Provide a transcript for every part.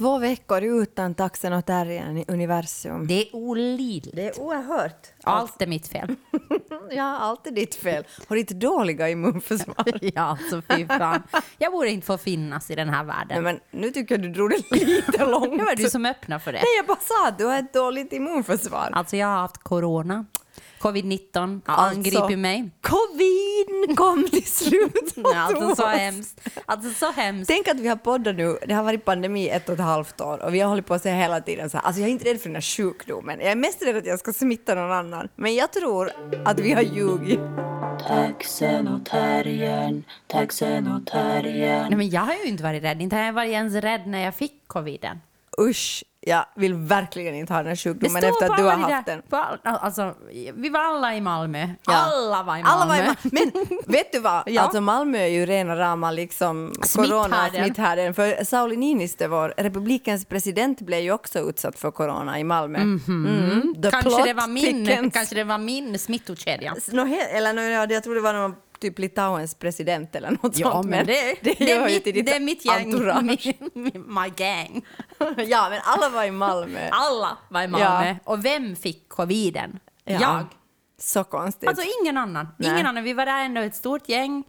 Två veckor utan taxen och terriern i universum. Det är olidligt. Det är oerhört. Allt är mitt fel. Ja, allt är ditt fel. Och ditt dåliga immunförsvar. ja, alltså fy fan. Jag borde inte få finnas i den här Nej, världen. men nu tycker jag du drog det lite långt. Det var du som öppnade för det. Nej, jag bara sa att du har ett dåligt immunförsvar. Alltså jag har haft corona. Covid-19 har Alltså, angripit mig. Covid kom till slut Alltså så hemskt. Alltså så hemskt. Tänk att vi har poddat nu, det har varit pandemi ett och ett halvt år och vi har hållit på att säga hela tiden så här, alltså jag är inte rädd för den här sjukdomen, jag är mest rädd att jag ska smitta någon annan. Men jag tror att vi har ljugit. Taxen och terriern, taxen och terriern. Nej, men jag har ju inte varit rädd. Inte har jag varit ens rädd när jag fick coviden. Usch, jag vill verkligen inte ha den här sjukdomen efter att du har haft den. All, alltså, vi var alla i Malmö. Ja. Alla var i Malmö. Var i Malmö. Men vet du vad? Ja. Alltså Malmö är ju rena rama liksom Smitthärden. corona-smitthärden. För Sauli Niinistö, vår republikens president, blev ju också utsatt för corona i Malmö. Mm. The kanske, plot det var min, kanske det var min smittokedja. Eller no, ja, jag tror det var någon typ Litauens president eller något Ja, sånt. men det, det, hör är mitt, det är mitt gäng. entourage. My gang. ja, men alla var i Malmö. Alla var i Malmö. Ja. Och vem fick coviden? Ja. Jag. Så konstigt. Alltså ingen annan. Nej. Ingen annan. Vi var där ändå ett stort gäng.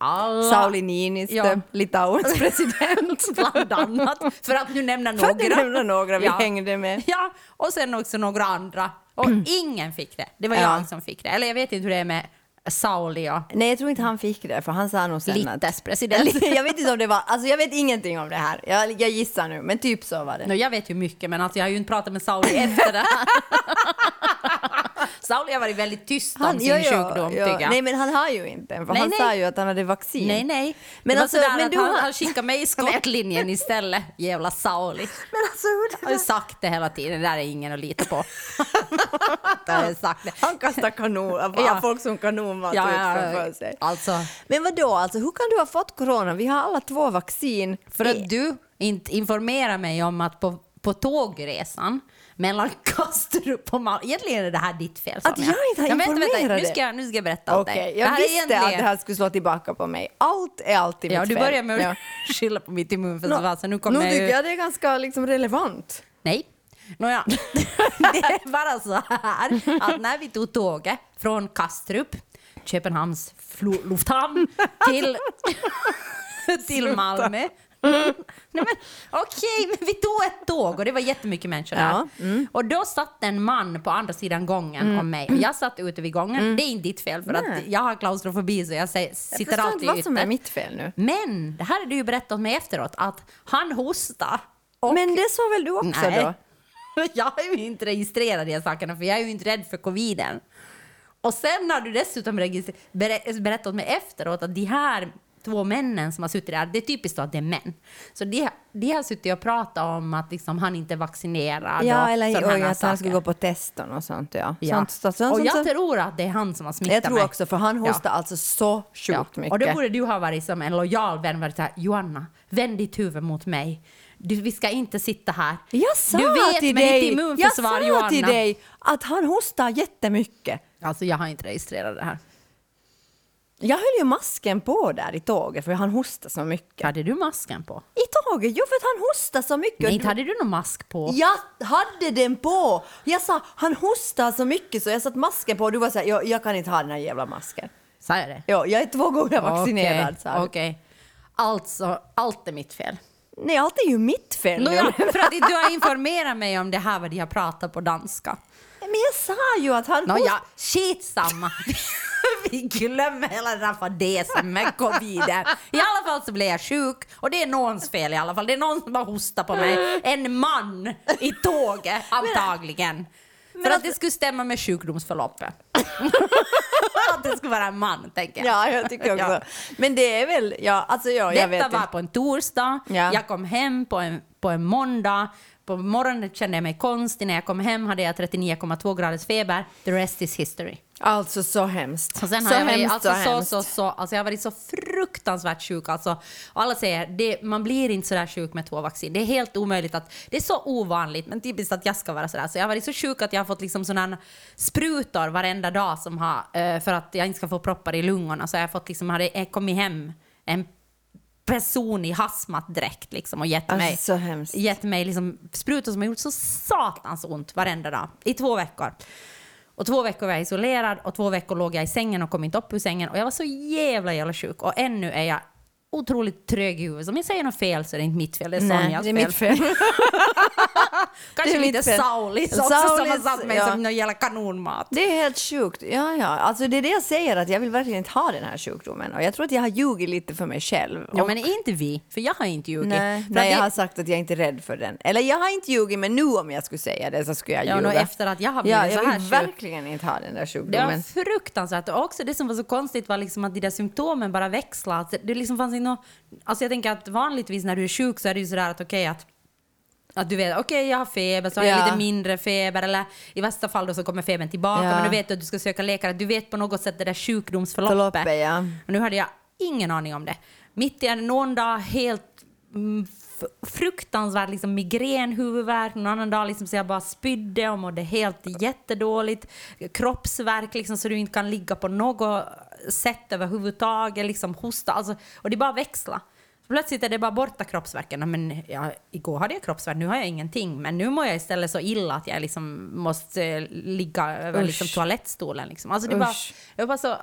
Alla. Sauli Niinistö, Ja. Litauens president. Bland annat. För att nu nämna För att några. nämna några vi Ja. hängde med. Ja, och sen också några andra. Och ingen fick det. Det var Ja. jag som fick det. Eller jag vet inte hur det är med Sauli och Nej, jag tror inte han fick det, för han sa nog sen att... Littes president. jag vet inte om det var... Alltså jag vet ingenting om det här. Jag, jag gissar nu, men typ så var det. No, jag vet ju mycket, men alltså, jag har ju inte pratat med Sauli efter det här. Sauli har varit väldigt tyst om sin ja, sjukdom, ja. tycker jag. Nej, men han har ju inte för Nej, han nej. sa ju att han hade vaccin. Nej, nej. Men Men det var alltså, men du han, har- han skickade mig i skottlinjen istället. Jävla Sauli. Men alltså, hur Jag har ju sagt det hela tiden, det där är ingen att lita på. det jag sagt det. Han kastar kanon, Ja. folk som kanonmat Ja, ut ja, framför sig. Alltså, Men vad då alltså, hur kan du ha fått corona? Vi har alla två vaccin. för att du inte informerar mig om att på, på tågresan mellan Kastrup och Malmö, egentligen är det här ditt fel Att Sonja. jag inte har Ja, vänta, vänta, nu ska, jag, nu ska jag berätta åt Okej, dig. jag visste att egentligen- det här skulle slå tillbaka på mig. Allt är alltid Ja, mitt du fel. börjar med Ja. att skylla på mitt immunförsvar, så nu kommer jag tycker ju... jag det är ganska liksom relevant. Nej. Nåja, det är bara så här att när vi tog tåget från Kastrup, Köpenhamns lufthamn, till, till Malmö. Nej, men, Okej, men vi tog ett tåg och det var jättemycket människor där. Ja, mm. Och då satt en man på andra sidan gången om mig. Och jag satt ute vid gången. Det är inte ditt fel för Mm. Nej. att jag har klaustrofobi så jag säger, Jag sitter förstår inte alltid vad som är ute. mitt fel nu. Men det här har du ju berättat åt mig efteråt att han hostar. Och Men det sa väl du också Nej. då? Jag är ju inte registrerad de här sakerna för jag är ju inte rädd för coviden. Och sen har du dessutom ber- berättat åt mig efteråt att de här två männen som har suttit där, det är typiskt då att det är män. Så de, de har suttit och pratat om att liksom han inte är vaccinerad Ja, och eller och att han skulle gå på testen och sånt. Ja. Ja. Sånt, sånt, sånt, och jag sånt. tror att det är han som har smittat jag tror mig. också, för han Ja. hostar alltså så sjukt mycket. Och då borde du ha varit som en lojal vän, varit så här, Joanna, vänd ditt huvud mot mig. Du, vi ska inte sitta här. Jag sa du vet till med dig, ditt immunförsvar, jag sa Joanna. till dig att han hostar jättemycket. Alltså jag har inte registrerat det här. Jag höll ju masken på där i tåget för han hostar så mycket. Hade du masken på? I tåget? Jo, för att han hostar så mycket. Nej, inte hade du någon mask på. Jag hade den på! Jag sa han hostar så mycket så jag satt masken på och du var så här, jag, jag kan inte ha den här jävla masken. Sa jag det? Ja, jag är två gånger vaccinerad. Okej, sa. Okej. Alltså, allt är mitt fel. Nej, allt är ju mitt fel. Nåja, för att du har informerat mig om det här vad de har pratat på danska. Men jag sa ju att han Nåja, skitsamma. Vi glömmer hela den här fadäsen med coviden. I alla fall så blev jag sjuk och det är någons fel i alla fall. Det är någon som har hostat på mig. En man i tåget antagligen. För att alltså- det skulle stämma med sjukdomsförloppet. att det skulle vara en man, tänker jag. Ja, jag tycker också. Ja. Men det är väl, ja, alltså ja, jag vet Detta var inte. på en torsdag. Ja. Jag kom hem på en, på en måndag. På morgonen kände jag mig konstig. När jag kom hem hade jag 39,2 graders feber. The rest is history. Alltså så hemskt. Och sen så har jag varit, hemskt, alltså, så, hemskt. så, så, alltså jag har varit så fruktansvärt sjuk. Alltså, och alla säger det, man blir inte så där sjuk med två vaccin. Det är helt omöjligt. att Det är så ovanligt, men typiskt att jag ska vara sådär. Så jag har varit så sjuk att jag har fått liksom sådana sprutor varenda dag som har, eh, för att jag inte ska få proppar i lungorna. Så jag har fått liksom, hade kommit hem en person i hazmatdräkt liksom och gett Alltså, mig, så hemskt. gett mig liksom sprutor som har gjort så satans ont varenda dag i två veckor. Och två veckor var jag isolerad och två veckor låg jag i sängen och kom inte upp ur sängen. Och jag var så jävla jävla sjuk. Och ännu är jag otroligt trög i huvudet. Om jag säger något fel så är det inte mitt fel, det är Sonjas det är mitt fel. Kanske det är lite fel. Saulis också som har Saulis, satt mig ja. som någon jävla kanonmat. Det är helt sjukt. Ja, ja. Alltså det är det jag säger, att jag vill verkligen inte ha den här sjukdomen. Och jag tror att jag har ljugit lite för mig själv. Ja, Och- men inte vi, för jag har inte ljugit. Nej, nej att jag det- har sagt att jag inte är rädd för den. Eller jag har inte ljugit, men nu om jag skulle säga det så skulle jag Ja, ljuga. nog efter att jag har blivit ja, så jag här vill sjuk. verkligen inte ha den där Det sjukdomen. var fruktansvärt. Och också det som var så konstigt var liksom att de där symptomen bara växlade. Det- det liksom fanns inte nå- Alltså jag tänker att vanligtvis när du är sjuk så är det ju sådär att okej att att du vet, okej jag har feber, så har jag Ja. lite mindre feber eller i värsta fall då så kommer febern tillbaka Ja. men du vet att du ska söka läkare. Du vet på något sätt det där sjukdomsförloppet. Förloppet, ja. Och nu hade jag ingen aning om det. Mitt i en någon dag helt mm, fruktansvärd liksom, migrän, huvudvärk, någon annan dag liksom, så jag bara spydde och mådde helt jättedåligt. Kroppsvärk liksom, så du inte kan ligga på något sätt överhuvudtaget, liksom hosta. Alltså, och det bara växla. Plötsligt är det bara borta kroppsvärken. Men ja, igår hade jag kroppsvärk, nu har jag ingenting. Men nu mår jag istället så illa att jag liksom måste eh, ligga över Usch. liksom, toalettstolen. Liksom. Alltså, det var, jag var så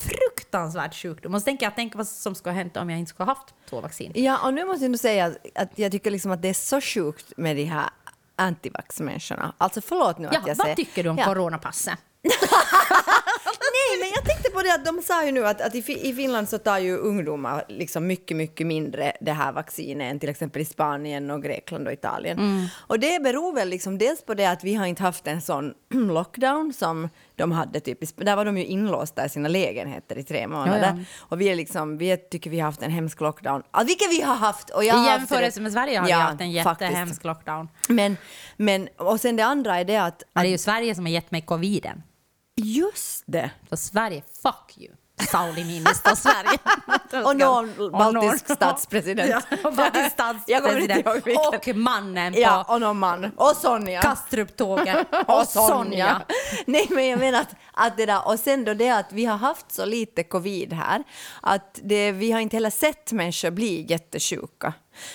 fruktansvärd sjukdom. Och så tänker jag, tänk vad som skulle ha hänt om jag inte skulle ha haft två vaccin. Ja, och nu måste jag nog säga att- att jag tycker liksom att det är så sjukt med de här antivax-människorna. Alltså förlåt nu Ja, att jag vad säger... tycker du om ja. coronapasset? Nej, men jag tänkte på det att de sa ju nu att, att i, i Finland så tar ju ungdomar liksom mycket, mycket mindre det här vaccinet än till exempel i Spanien och Grekland och Italien. Mm. Och det beror väl liksom dels på det att vi har inte haft en sån lockdown som de hade typ, i Sp- där var de ju inlåsta i sina lägenheter i tre månader. Ja, Och vi är liksom, vi tycker vi har haft en hemsk lockdown, ja, vilket vi har haft. Och jag I har jämförelse med Sverige har vi Ja, haft en jättehemsk lockdown. Men, men, och sen det andra är det att, Men det är ju Sverige som har gett mig coviden. Just det, Så Sverige, fuck you. Sauli Niinistö, Sverige. Och någon baltisk statspresident. Ja, baltisk statspresident. Och mannen Ja, på och någon man. Och Sonja. Kastrup-tåget. och Och Sonja. Nej, men jag menar att, att det där, och sen då det att vi har haft så lite covid här, att det, vi har inte heller sett människor bli jättesjuka.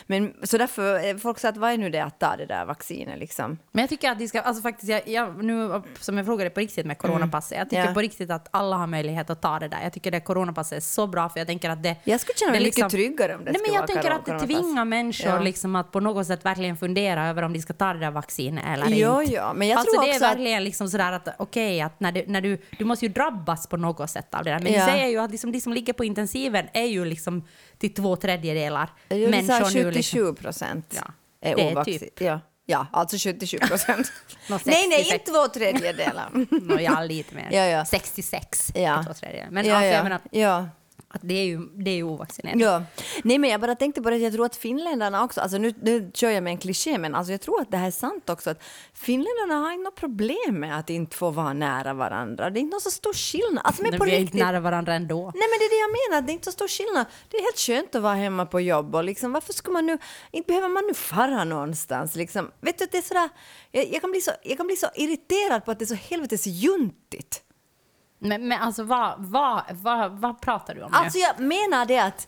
Men, så därför, eh, folk säger att vad är nu det att ta det där vaccinet liksom? Men jag tycker att de ska, alltså faktiskt, jag, jag, nu som jag frågade på riktigt med coronapasset, jag tycker Mm. Ja. på riktigt att alla har möjlighet att ta det där. Jag tycker det coronapasset är så bra för jag tänker att det... Jag skulle känna mig det mycket tryggare om det Nej, men jag tänker att det tvingar människor Ja. liksom att på något sätt verkligen fundera över om de ska ta det där vaccinet eller Jo, inte. ja, men jag alltså tror det är också att- verkligen liksom sådär att okej, att när du, när du, du måste ju drabbas på något sätt av det där. Men Ja. de säger ju att liksom, de som ligger på intensiven är ju liksom till två tredjedelar sa människor nu. 77 Liksom. procent Ja, är ovaccinerade. typ. Ja. ja, alltså 77 procent. Nej, nej, 66. inte två tredjedelar. Nå, ja, lite mer. Ja, ja. 66 Ja. två tredjedelar. Men ja, alltså, ja. jag menar ja. Att det är ju, det är ju ovaccinerat. Ja. Nej, men jag bara tänkte på det, att jag tror att finländarna också, alltså nu, nu kör jag med en kliché, men alltså jag tror att det här är sant också, att finländarna har något problem med att inte få vara nära varandra. Det är inte någon så stor skillnad. Alltså, men på vi är riktigt. inte nära varandra ändå. Nej, men det är det jag menar, det är inte så stor skillnad. Det är helt skönt att vara hemma på jobb och liksom, varför ska man nu, inte behöver man nu fara någonstans liksom. Vet du, det är sådär, jag, jag, kan bli så, jag kan bli så irriterad på att det är så helvetes juntigt. Men, men alltså vad, vad, vad, vad pratar du om Alltså jag menar det att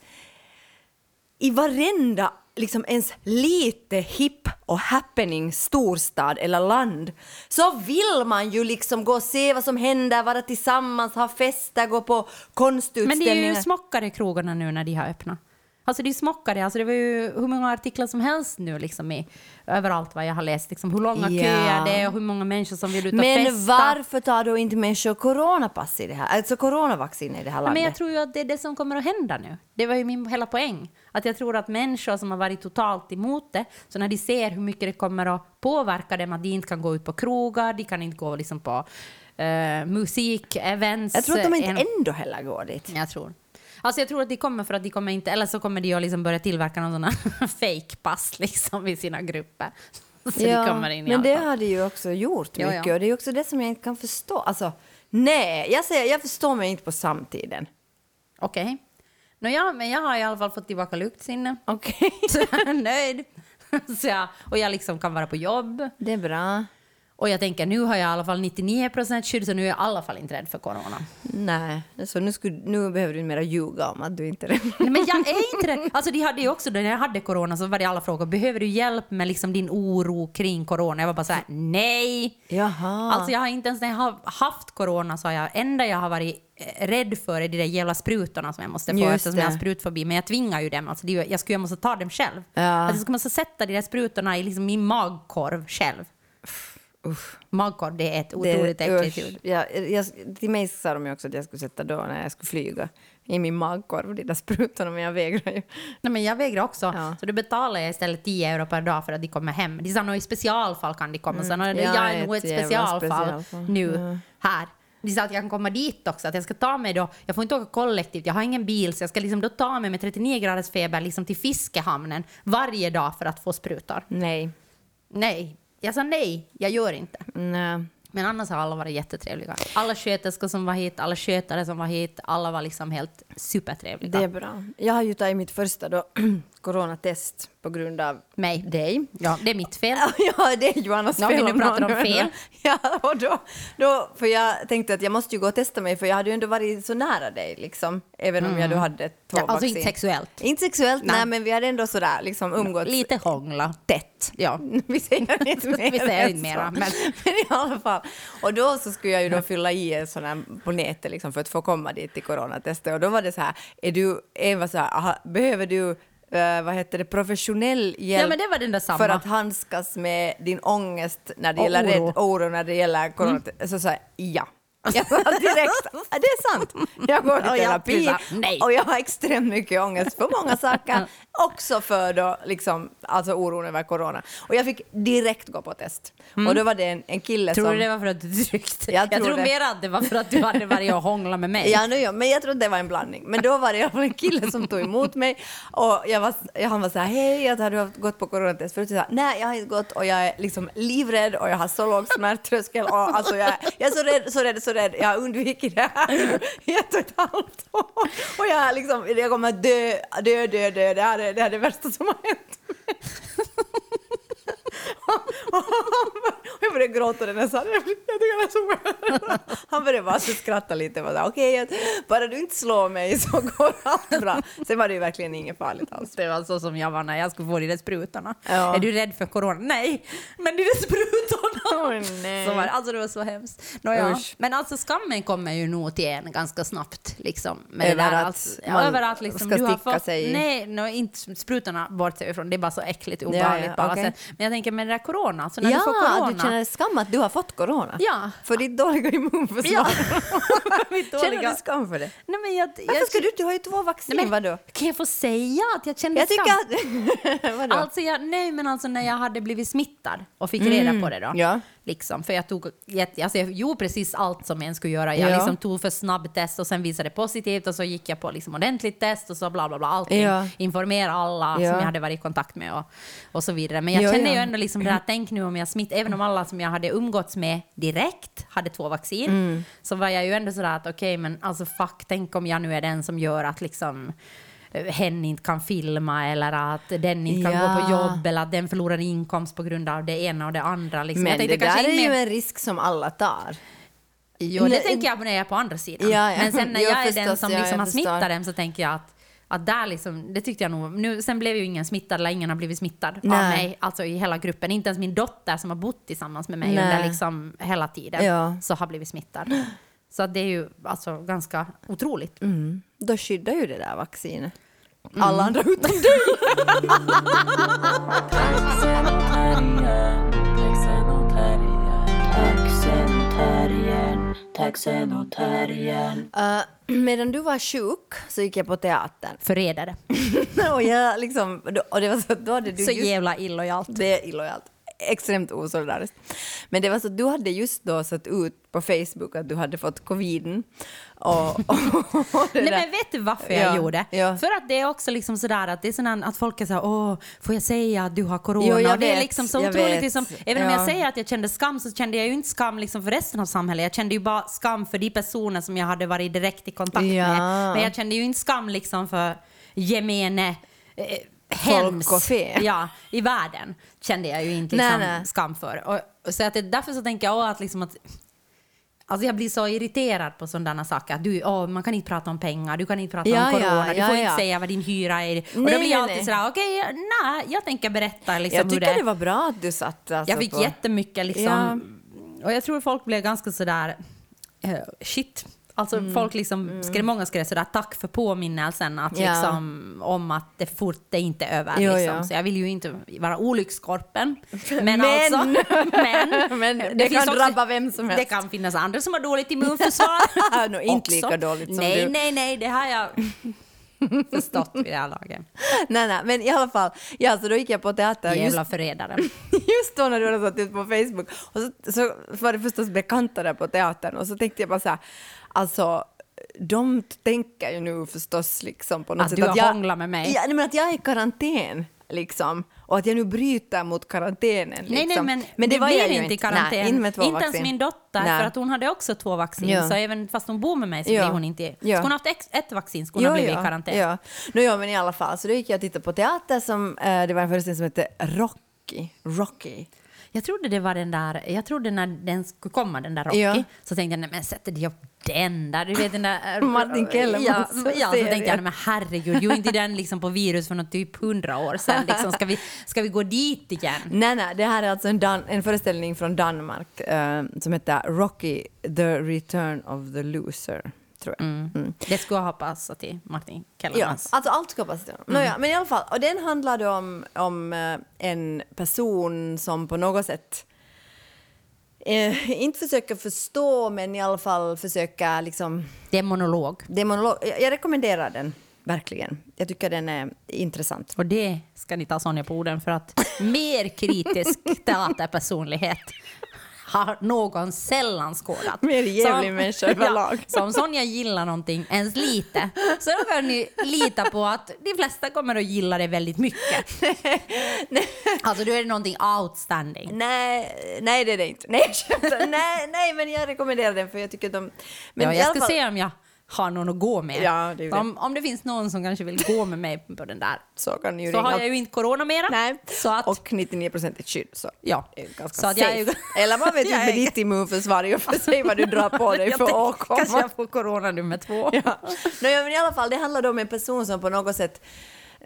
i varenda liksom ens lite hipp och happening storstad eller land så vill man ju liksom gå och se vad som händer, vara tillsammans, ha fester, gå på nu? Men konstutställningar. det är ju smockare krogarna nu när de har öppnat. Alltså det är smockare, alltså det var ju hur många artiklar som helst nu liksom i, överallt vad jag har läst. Liksom hur långa Ja. köer det är och hur många människor som vill ut och Men festa. varför tar då inte människor coronapass i det här, alltså coronavaccin i det här landet? Men jag tror ju att det är det som kommer att hända nu. Det var ju min hela poäng. Att jag tror att människor som har varit totalt emot det, så när de ser hur mycket det kommer att påverka dem, att de inte kan gå ut på krogar, de kan inte gå liksom på uh, musik, events. jag tror att de inte en- ändå heller går dit. Jag tror. Alltså jag tror att de kommer för att de kommer inte, eller så kommer de att liksom börja tillverka någon sån här fake-pass liksom i sina grupper. Så de kommer in i men det har de ju också gjort Ja, mycket ja. och det är också det som jag inte kan förstå. Alltså, nej, jag säger, jag förstår mig inte på samtiden. Okej. Nåja, men jag har i alla fall fått tillbaka luktsinne. Okej, Så jag är nöjd. Så jag, och jag liksom kan vara på jobb. det är bra. Och jag tänker nu har jag i alla fall 99% skydd så nu är jag i alla fall inte rädd för corona. Nej, så nu, skulle, nu behöver du mera ljuga om att du inte är det. Nej, men jag är inte rädd. Alltså de hade ju också, när jag hade corona så var det alla frågor, behöver du hjälp med liksom din oro kring corona? Jag var bara så här, nej! Jaha. Alltså jag har inte ens när jag har haft corona så har jag, enda jag har varit eh, rädd för är de där jävla sprutorna som jag måste få Just eftersom jag har det. sprutfobi. Men jag tvingar ju dem. Alltså det är jag skulle ju måste ta dem själv. Ja. Alltså jag skulle måste sätta de där sprutorna i liksom min magkorv själv. Usch. Magkorv, det är ett otroligt äckligt ljud. Ja, jag, till mig sa de ju också att jag skulle sätta då när jag skulle flyga i min magkorv, de där sprutorna, men jag vägrar ju. Nej, men jag vägrar också. Ja. Så då betalar jag istället 10 euro per dag för att de kommer hem. De sa nog i specialfall kan de komma. Så Mm. jag Ja, är nog ett specialfall, specialfall. nu här. De sa att jag kan komma dit också, att jag ska ta mig då, jag får inte åka kollektivt, jag har ingen bil, så jag ska liksom då ta mig med 39 graders feber liksom till fiskehamnen varje dag för att få sprutor. Nej. Nej, jag sa nej, jag gör inte. Nej. Men annars har alla varit jättetrevliga. Alla sköterskor som var hit, alla skötare som var hit, alla var liksom helt supertrevliga. Det är bra. Jag har ju tagit mitt första då, coronatest på grund av Mig. dig. Ja, det är mitt fel. Ja, det är Johannas Ja, fel. vi nu pratar om fel. Ja, och då, då, för jag tänkte att jag måste ju gå och testa mig, för jag hade ju ändå varit så nära dig, liksom, även om jag då hade två Ja, alltså vaccin. inte sexuellt. Inte sexuellt, nej. Nej. men vi hade ändå sådär liksom umgåtts Lite hångla. tätt. Ja. Vi säger inte mer Vi säger inte mera, men- men i alla fall. Och då så skulle jag ju då fylla i en sån här på nätet liksom för att få komma dit till coronatestet. Och då var det så här, är du, en var så här, aha, behöver du eh, vad heter det, professionell hjälp Ja, men det var den där samma. för att handskas med din ångest när det gäller oro. Mm. rädd, oro när det gäller coronatest. Så sa jag ja. Jag sa direkt, "Ja, det är sant. Jag går till Och jag terapi nej. och jag har extremt mycket ångest för många saker. Också för då, liksom, alltså oron över corona. Och jag fick direkt gå på test. Och då var det en, en kille Tror som... du det var för att du tryckte? Jag Jag, tror tror mer att det var för att du hade varit och hånglat med mig. Ja, nu, ja, men jag trodde det var en blandning. Men då var det i alla fall en kille som tog emot mig och jag var, han var så här, hej, jag har du gått på coronatest förut? Jag sa, nej, jag har inte gått och jag är liksom livrädd och jag har så låg smärttröskel och alltså jag, jag är så rädd, så rädd, så rädd. Jag har undvikit det här i ett och ett halvt år och jag, liksom, jag kommer att dö, dö, dö, dö. Det här är det, här är det värsta som har hänt jag började gråta när jag tycker det är så skönt. Han började bara skratta lite. Okej, att bara du inte slår mig så går allt bra. Sen var det ju verkligen inget farligt alls. Det var så som jag var när jag skulle få de där sprutorna. Ja. Är du rädd för corona? Nej, men de där sprutorna! Åh, nej. Så var det. Alltså det var så hemskt. Nåja. Usch. Men alltså skammen kommer ju nog till en ganska snabbt. Liksom, med Över det där, alltså, man över att liksom, ska du sticka fått, sig Nej, no, inte sprutorna bortser vi ifrån. Det är bara så äckligt och obehagligt ja, okej. sätt. Men jag tänker med det där corona, så när Ja, du får corona. du känner skam att du har fått corona? Ja. För ditt dåliga immunförsvar? Ja. Känner du skam för det? Nej, men jag, jag, Varför ska du? Du har ju två vaccin, Nej, men, vadå? Kan jag få säga att jag kände Jag skam? att... Alltså jag, nej men alltså när jag hade blivit smittad och fick reda på det då. Mm. ja. Liksom, för jag tog, alltså jag gjorde precis allt som en skulle göra. Jag Ja. liksom tog för snabbtest och sen visade det positivt och så gick jag på liksom ordentligt test och så bla bla bla. Allting. Ja. Informera alla Ja. som jag hade varit i kontakt med och, och så vidare. Men jag Ja, kände ju ändå liksom det här, tänk nu om jag smittar, även om alla som jag hade umgåtts med direkt hade två vaccin, Mm. så var jag ju ändå sådär att okej men alltså fuck, tänk om jag nu är den som gör att liksom hen inte kan filma eller att den inte kan Ja. gå på jobb eller att den förlorar inkomst på grund av det ena och det andra. Liksom. Men jag det där är ju en risk som alla tar. Jo, det Nej, tänker jag på när jag är på andra sidan. Ja, ja. Men sen när Jo, jag är den förstås, som ja, liksom jag har förstår. smittat dem så tänker jag att, att där liksom, det tyckte jag nog, nu, sen blev ju ingen smittad eller ingen har blivit smittad av Nej. mig, alltså i hela gruppen. Inte ens min dotter som har bott tillsammans med mig Nej. under liksom hela tiden Ja. så har blivit smittad. Så det är ju alltså ganska otroligt. Mm. Då skyddar ju det där vaccinet. Mm. Alla andra utom dig. Uh, medan du var sjuk så gick jag på teatern. Förrädare. och jag liksom, och det var så, då hade du Så just, jävla illojalt. Det är illojalt. Extremt osolidariskt. Men det var så att du hade just då satt ut på Facebook att du hade fått coviden. Och, och, och Nej men vet du varför Ja, jag gjorde? ja. För att det är också liksom sådär att det är sådär att folk är såhär åh, får jag säga att du har corona? Jo, jag Och det är vet, liksom så jag otroligt vet. liksom, även om Ja. jag säger att jag kände skam så kände jag ju inte skam liksom för resten av samhället. Jag kände ju bara skam för de personer som jag hade varit direkt i kontakt Ja. med. Men jag kände ju inte skam liksom för gemene eh, hemskt och fe. ja, i världen kände jag ju inte Nej, liksom nej. skam för. Och, och så att det, därför så tänker jag att, liksom att Alltså jag blir så irriterad på sådana saker. Att du, åh, man kan inte prata om pengar, du kan inte prata Ja, om corona, ja, du får ja. inte säga vad din hyra är. och Nej, då blir nej, jag alltid nej. sådär, okej, nej, jag tänker berätta liksom Jag tycker det det var bra att du satt alltså, Jag fick på... jättemycket liksom, och jag tror folk blev ganska sådär, eh, shit. Alltså Mm. folk liksom, skrev, många skrev sådär tack för påminnelsen att Ja. liksom, om att det fort det inte är över. Jo, liksom. ja. Så jag vill ju inte vara olyckskorpen. Men, Men- alltså, men, Men det finns kan drabba vem som Det helst. kan finnas andra som har dåligt immunförsvar. Nå, inte också. lika dåligt som nej, du. Nej, nej, det har jag förstått vid det här laget. nej, nej, men i alla fall, ja, så då gick jag på teater. Just, Jävla förrädare. just då när du hade satt ut på Facebook, och så, så var det förstås bekanta där på teatern och så tänkte jag bara så här, alltså de tänker ju nu förstås liksom på något Att sätt du har jag, hånglat med mig. Ja, nej, men att jag är i karantän liksom. Och att jag nu bryter mot karantänen. Liksom. Nej, nej, men, men det, var blir jag inte i Nej, karantän. med två inte vaccin. ens min dotter, Nej. för att hon hade också två vaccin. Ja. Så även fast hon bor med mig så Ja. blir hon inte... Ja. Skulle hon haft ett vaccin skulle hon ha blivit i karantän. Ja. No, ja, men i alla fall, så då gick jag och tittade på teater som, eh, det var en föreställning som hette Rocky. Rocky. Jag trodde det var den där, jag trodde när den skulle komma, den där Rocky, Ja. så tänkte jag, nej men sätter de upp den där, du vet den där... Martin Kellermans ja, ja, så tänkte jag, nej men herregud, gjorde inte den liksom på virus för något typ hundra år sedan, liksom, ska, vi, ska vi gå dit igen? Nej, nej, det här är alltså en, dan- en föreställning från Danmark eh, som heter Rocky, the return of the loser, tror jag. Mm. Det skulle ha passat till Martin Ja, Kellermans. alltså allt ska passa till honom. Nåja, men i alla fall, och den handlade om, om eh, en person som på något sätt eh, inte försöker förstå, men i alla fall försöker liksom... Det är monolog. Det är monolog. Jag, jag rekommenderar den, verkligen. Jag tycker den är intressant. Och det ska ni ta Sonja på orden för att mer kritisk teaterpersonlighet har någon sällan skådat. Mer jävlig människa överlag. så om Sonja gillar någonting ens lite så då kan ni lita på att de flesta kommer att gilla det väldigt mycket. alltså då är det någonting outstanding. Nej, nej det är det inte. Nej, nej, nej, men jag rekommenderar den för jag tycker de... Men ja, jag ska fall- se om jag har någon att gå med. Ja, det är det. om, om det finns någon som kanske vill gå med mig på den där Så kan ni så ringa. har jag ju inte corona mera. Nej, Så att, och 99 procent skydd. Så. ja. Det är ganska Så att safe. jag är Eller man vet inte är- med ditt immunförsvar i och för sig vad du drar på dig för tänkte, åkomma. Kanske jag får corona nummer två. Ja. No, ja, men i alla fall, det handlar om en person som på något sätt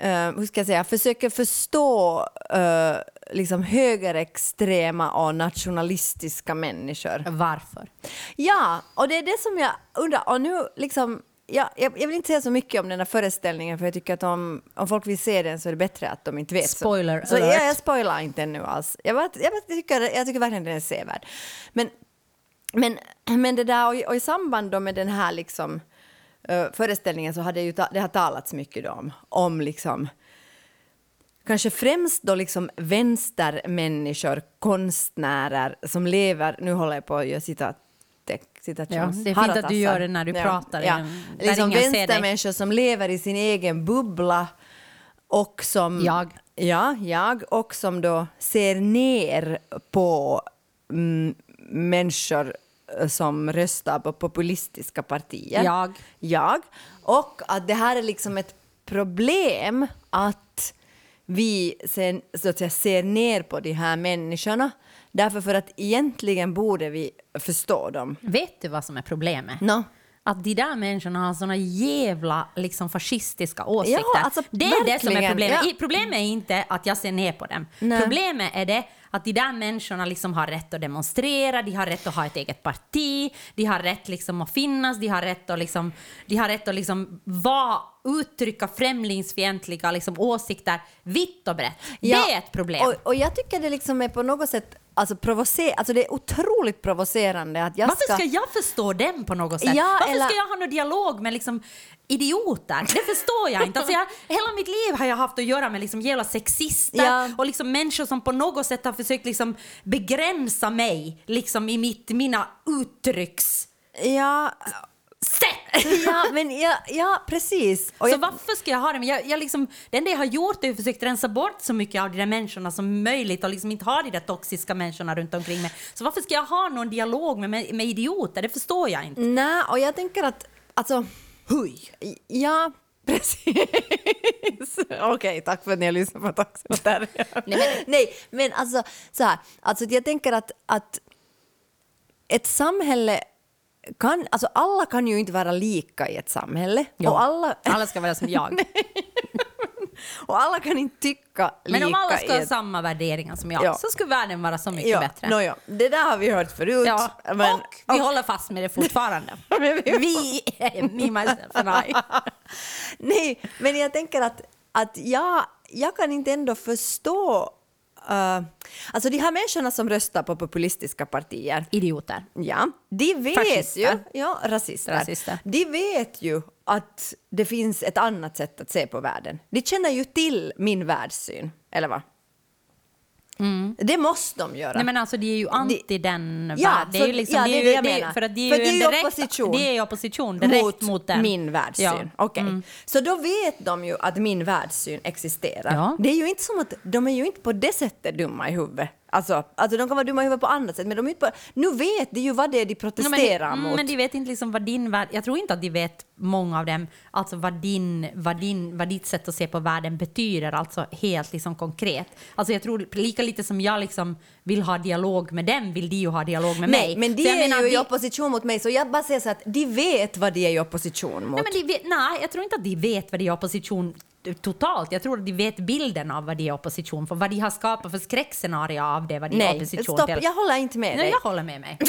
eh, hur ska jag säga, försöker förstå eh, liksom högerextrema och nationalistiska människor. Varför? Ja, och det är det som jag undrar. Och nu liksom, ja, jag, jag vill inte säga så mycket om den här föreställningen för jag tycker att om, om folk vill se den så är det bättre att de inte vet. Spoiler så, så alert. jag, jag spoilar inte ännu alls. Jag, bara, jag, bara tycker, jag tycker verkligen den är sevärd. Men, men, men det där, och, i- och i samband med den här liksom, eh, föreställningen så hade ju ta, det har talats mycket om, om liksom, kanske främst då liksom vänstermänniskor, konstnärer som lever, nu håller jag på att göra citat, Ja, det är fint att du gör det när du pratar Ja. en- där Liksom vänstermänniskor som lever i sin egen bubbla och som... Jag. Ja, jag. Och som då ser ner på mm, människor som röstar på populistiska partier. Jag. Jag. Och att det här är liksom ett problem att vi sen, så att säga, ser ner på de här människorna. Därför för att egentligen borde vi förstå dem. Vet du vad som är problemet? No. Att de där människorna har såna jävla liksom, fascistiska åsikter. Ja, alltså, det är det som är problemet. ja. Problemet är inte att jag ser ner på dem. Nej. Problemet är det att de där människorna liksom har rätt att demonstrera, de har rätt att ha ett eget parti, de har rätt liksom att finnas, de har rätt att, liksom, de har rätt att liksom vara, uttrycka främlingsfientliga liksom, åsikter vitt och brett. Ja, Det är ett problem. Och, och jag tycker det liksom är på något sätt alltså, provocer- alltså det är otroligt provocerande att jag Varför ska... ska jag förstå dem på något sätt? Ja, Varför eller- ska jag ha någon dialog med liksom idioter? Det förstår jag inte. Alltså jag, hela mitt liv har jag haft att göra med liksom jävla sexister Ja. och liksom människor som på något sätt har försökt liksom begränsa mig liksom i mitt, mina uttrycks... Ja, Sätt! ja, men ja, ja precis. Och så jag, varför ska jag ha det? Jag, jag liksom, det enda jag har gjort är att försökt rensa bort så mycket av de där människorna som möjligt och liksom inte ha de där toxiska människorna runt omkring mig. Så varför ska jag ha någon dialog med, med, med idioter? Det förstår jag inte. Nej, och jag tänker att... Alltså, Hui! ja, Precis. Okej, tack för att ni har lyssnat på Taxen och. Nej, men, nej, men alltså så här, alltså jag tänker att, att ett samhälle kan, alltså alla kan ju inte vara lika i ett samhälle. Ja. Och, alla, Alla ska vara som jag. och alla kan inte tycka lika Men om alla ska ha ett samma värderingar som jag Ja. så skulle världen vara så mycket ja, bättre. nåja, det där har vi hört förut. Ja, men, och vi håller fast med det fortfarande. Vi- vi, me, myself and I. Nej, men jag tänker att, att jag, jag kan inte ändå förstå... Uh, alltså de här människorna som röstar på populistiska partier, Idioter. ja, de vet Fascister. ju... Ja, rasister. Rasister. De vet ju att det finns ett annat sätt att se på världen. De känner ju till min världssyn, eller vad? Det måste de göra. Mm. Nej men alltså det är ju anti den Ja, värld- det är ju liksom, ja, det är det jag menar. för att det är ju det är en ju direkt, opposition det är ju opposition direkt mot, den. min världssyn. Ja. Okej. Mm. Så då vet de ju att min världssyn existerar. Ja. Det är ju inte som att de är ju inte på det sättet dumma i huvudet. Alltså, alltså de kan vara dumma i huvudet på annat sätt, men de är inte på, nu vet de ju vad det är de Ja, men, protesterar de- mot. men de vet inte liksom vad din värld... Jag tror inte att de vet, många av dem, alltså vad, din, vad, din, vad ditt sätt att se på världen betyder, alltså helt liksom konkret. Alltså jag tror lika lite som jag liksom vill ha dialog med dem, vill de ju ha dialog med Nej, mig. men de är menar, ju i de- opposition mot mig, så jag bara säger så att de vet vad de är i opposition mot. Nej, men de vet, nej, jag tror inte att de vet vad de är i opposition totalt. Jag tror att de vet bilden av vad de är opposition för, vad de har skapat för skräckscenario av det, vad de är Nej, opposition stopp, till. jag håller inte med Nej, dig. jag håller med mig.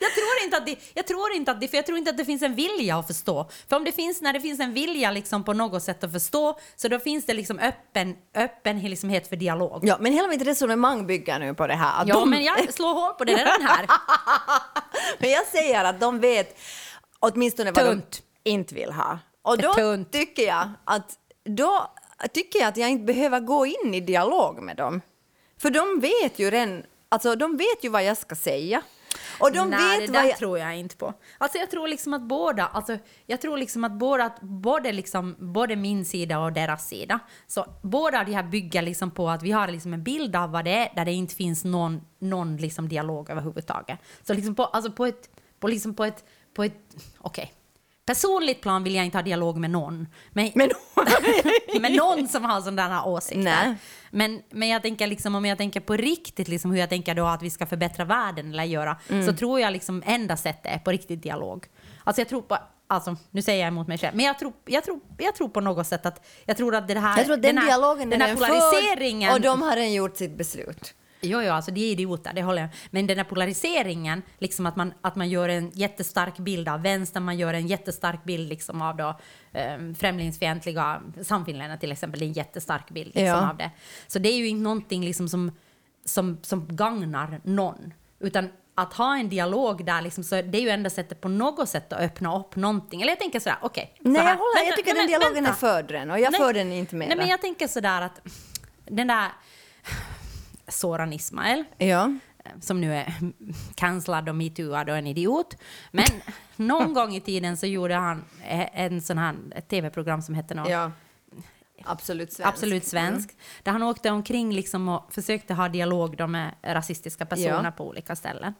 Jag tror, inte att det, jag tror inte att det, för jag tror inte att det finns en vilja att förstå. För om det finns, när det finns en vilja liksom på något sätt att förstå, så då finns det liksom öppen, öppenhet för dialog. Ja, men hela mitt resonemang bygger nu på det här. Att Ja, de, men jag slår hål på det redan här. Men jag säger att de vet åtminstone vad Tunt. de inte vill ha. Och då tycker jag att då tycker jag att jag inte behöver gå in i dialog med dem. För de vet ju redan, alltså de vet ju vad jag ska säga. Och de Nej, vet det vad där jag... tror jag inte på. Alltså jag tror liksom att båda, alltså jag tror liksom att båda, både liksom, både min sida och deras sida, så båda de här bygger liksom på att vi har liksom en bild av vad det är, där det inte finns någon, någon liksom dialog överhuvudtaget. Så liksom på, alltså på ett, på liksom på ett, på ett, okej. Personligt plan vill jag inte ha dialog med någon. Men, Men- med någon som har sådana åsikter. Nej. Men, men jag tänker liksom, om jag tänker på riktigt, liksom hur jag tänker då att vi ska förbättra världen eller göra, Mm. så tror jag liksom enda sättet är på riktigt dialog. Alltså jag tror på, alltså nu säger jag emot mig själv, men jag tror, jag tror, jag tror på något sätt att, jag tror att det här, Jag tror att den, här, dialogen den är här redan polariseringen, förd och de har redan gjort sitt beslut. Jo, jo, alltså de är idioter, det håller jag Men den här polariseringen, liksom att man, att man gör en jättestark bild av vänstern, man gör en jättestark bild liksom av då, eh, främlingsfientliga samfinländarna till exempel, det är en jättestark bild liksom Ja. av det. Så det är ju inte någonting liksom som, som, som gagnar någon, utan att ha en dialog där, liksom, så det är ju enda sättet på något sätt att öppna upp någonting. Eller jag tänker sådär, okej. så Nej, här. jag, håller, jag tycker men- den dialogen vänta. är redan och jag Nej. för den inte mer. Nej, men jag tänker sådär att den där Soran Ismail, Ja. som nu är cancellad och metooad och en idiot. Men någon gång i tiden så gjorde han eh, en sån här ett tv-program som hette något ja. Absolut svensk. Absolut svensk. Där han åkte omkring liksom och försökte ha dialog med rasistiska personer Ja. på olika ställen.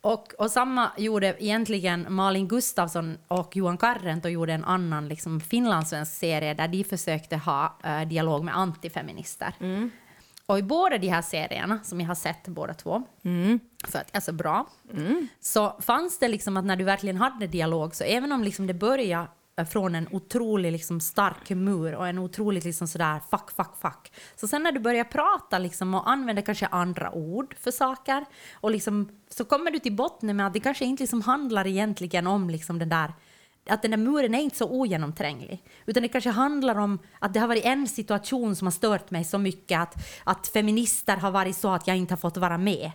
Och, och samma gjorde egentligen Malin Gustafsson och Johan Karrent och gjorde en annan liksom, finlandssvensk serie där de försökte ha eh, dialog med antifeminister. Och i båda de här serierna, som jag har sett båda två, för att det är så bra, så fanns det liksom att när du verkligen hade dialog, så även om liksom det började från en otrolig liksom stark mur och en otroligt liksom sådär fuck, fuck, fuck. Så sen när du börjar prata liksom och använda kanske andra ord för saker och liksom, så kommer du till botten med att det kanske inte liksom handlar egentligen om liksom den där att den där muren är inte så ogenomtränglig. Utan det kanske handlar om att det har varit en situation som har stört mig så mycket att, att feminister har varit så att jag inte har fått vara med.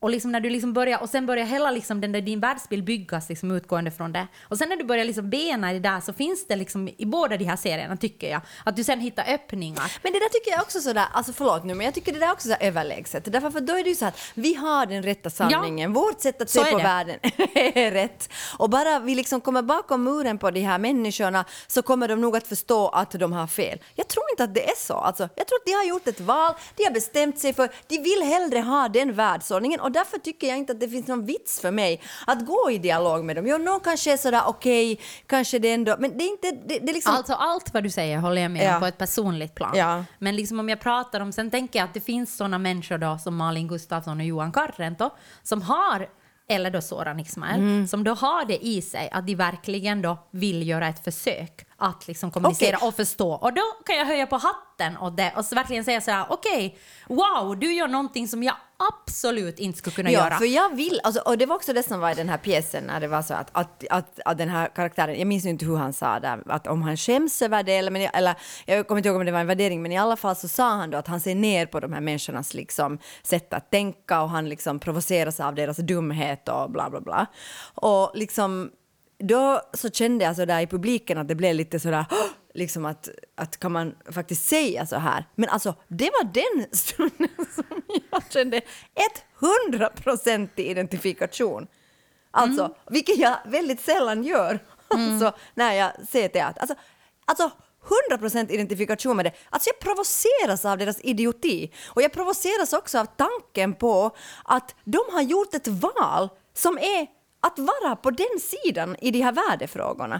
Och, liksom när du liksom börjar, och sen börjar hela liksom den där, din världsbild byggas liksom utgående från det. Och sen när du börjar liksom bena i det där så finns det liksom i båda de här serierna, tycker jag, att du sen hittar öppningar. Men det där tycker jag också sådär, alltså förlåt nu, men jag tycker det där också är överlägset. Därför för då är det ju så att vi har den rätta sanningen, vårt sätt att se är på det. världen är rätt. Och bara vi liksom kommer bakom muren på de här människorna så kommer de nog att förstå att de har fel. Jag tror inte inte att det är så. Alltså, jag tror att de har gjort ett val, de har bestämt sig för, de vill hellre ha den världsordningen och därför tycker jag inte att det finns någon vits för mig att gå i dialog med dem. Jo, någon kanske är sådär okej, kanske det ändå, men det är inte, det, det är liksom... Alltså allt vad du säger håller jag med Ja. om på ett personligt plan. Ja. Men liksom om jag pratar om, sen tänker jag att det finns sådana människor då som Malin Gustafsson och Johan Karrento som har, eller då Soran Ismail, Mm. som då har det i sig att de verkligen då vill göra ett försök att liksom kommunicera Okej. och förstå. Och då kan jag höja på hatten och det och så verkligen säga så här: okej, wow, du gör någonting som jag absolut inte skulle kunna Ja, göra. för jag vill, alltså, och det var också det som var i den här pjäsen när det var så att, att, att, att den här karaktären, jag minns inte hur han sa där, att om han skäms över det eller, men, jag- eller jag kommer inte ihåg om det var en värdering, men i alla fall så sa han då att han ser ner på de här människornas liksom, sätt att tänka och han liksom provoceras av deras dumhet och bla bla bla. Och liksom då så kände jag så där i publiken att det blev lite sådär liksom att, att kan man faktiskt säga så här? Men alltså det var den stunden som jag kände 100% i identifikation. Alltså, vilket jag väldigt sällan gör alltså, när jag ser teater. Alltså, alltså 100% identifikation med det. Alltså jag provoceras av deras idioti. Och jag provoceras också av tanken på att de har gjort ett val som är att vara på den sidan i de här värdefrågorna.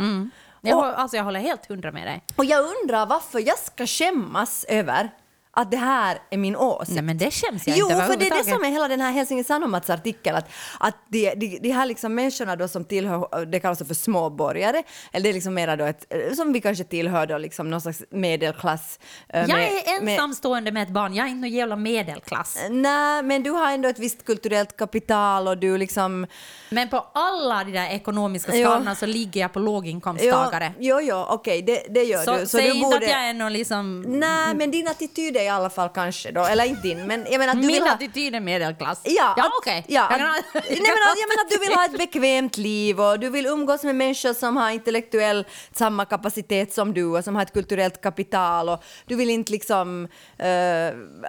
jag, Och- alltså jag håller helt hundra med dig. och jag undrar varför jag ska skämmas över att det här är min åsikt. Nej men det känns jag Jo, inte för det är det som är hela den här Helsingin Sanomats artikel, att, att de, de, de här liksom människorna då som tillhör, det kallas för småborgare, eller det är liksom mera då ett, som vi kanske tillhör då liksom någon slags medelklass. eh, Jag med- är med- ensamstående med ett barn, jag är inte någon jävla medelklass. Nej, men du har ändå ett visst kulturellt kapital och du liksom... Men på alla de där ekonomiska skalorna så ligger jag på låginkomsttagare. Jo, jo, okej, det, det gör så du. säg du inte borde... att jag är någon liksom... Nej, men din attityd är i alla fall kanske då, eller inte din, men jag menar att du Min vill ha... attityd är medelklass. Ja, ja okej. Ja, Jag ha- nej, men jag menar att du vill ha ett bekvämt liv och du vill umgås med människor som har intellektuell samma kapacitet som du och som har ett kulturellt kapital och du vill inte liksom... eh,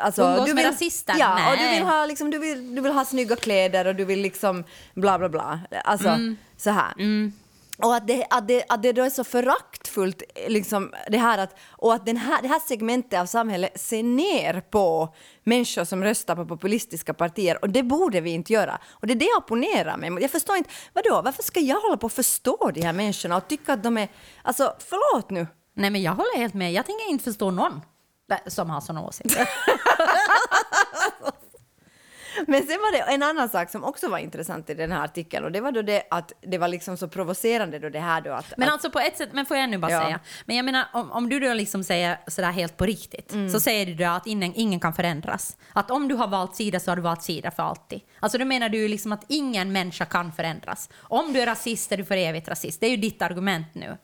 alltså, Umgås du med vill, rasister? Ja, och du Nej. vill, ha, liksom, du, vill, du vill ha snygga kläder och du vill liksom bla bla bla. Alltså Mm. så här. Och att det, att, det, att det då är så föraktfullt, liksom, det här att, och att den här, det här segmentet av samhället ser ner på människor som röstar på populistiska partier och det borde vi inte göra. Och det är det jag opponerar mig mot. Jag förstår inte, vadå, varför ska jag hålla på att förstå de här människorna och tycka att de är, alltså förlåt nu. Nej men jag håller helt med, jag tänker inte förstå någon som har såna åsikter. Men sen var det en annan sak som också var intressant i den här artikeln och det var då det att det var liksom så provocerande då det här då att... Men att, alltså på ett sätt, men får jag nu bara Ja. säga. Men jag menar om, om du då liksom säger sådär helt på riktigt, Mm. så säger du då att ingen, ingen kan förändras. Att om du har valt sida så har du valt sida för alltid. Alltså då menar du liksom att ingen människa kan förändras. Om du är rasist är du för evigt rasist. Det är ju ditt argument nu.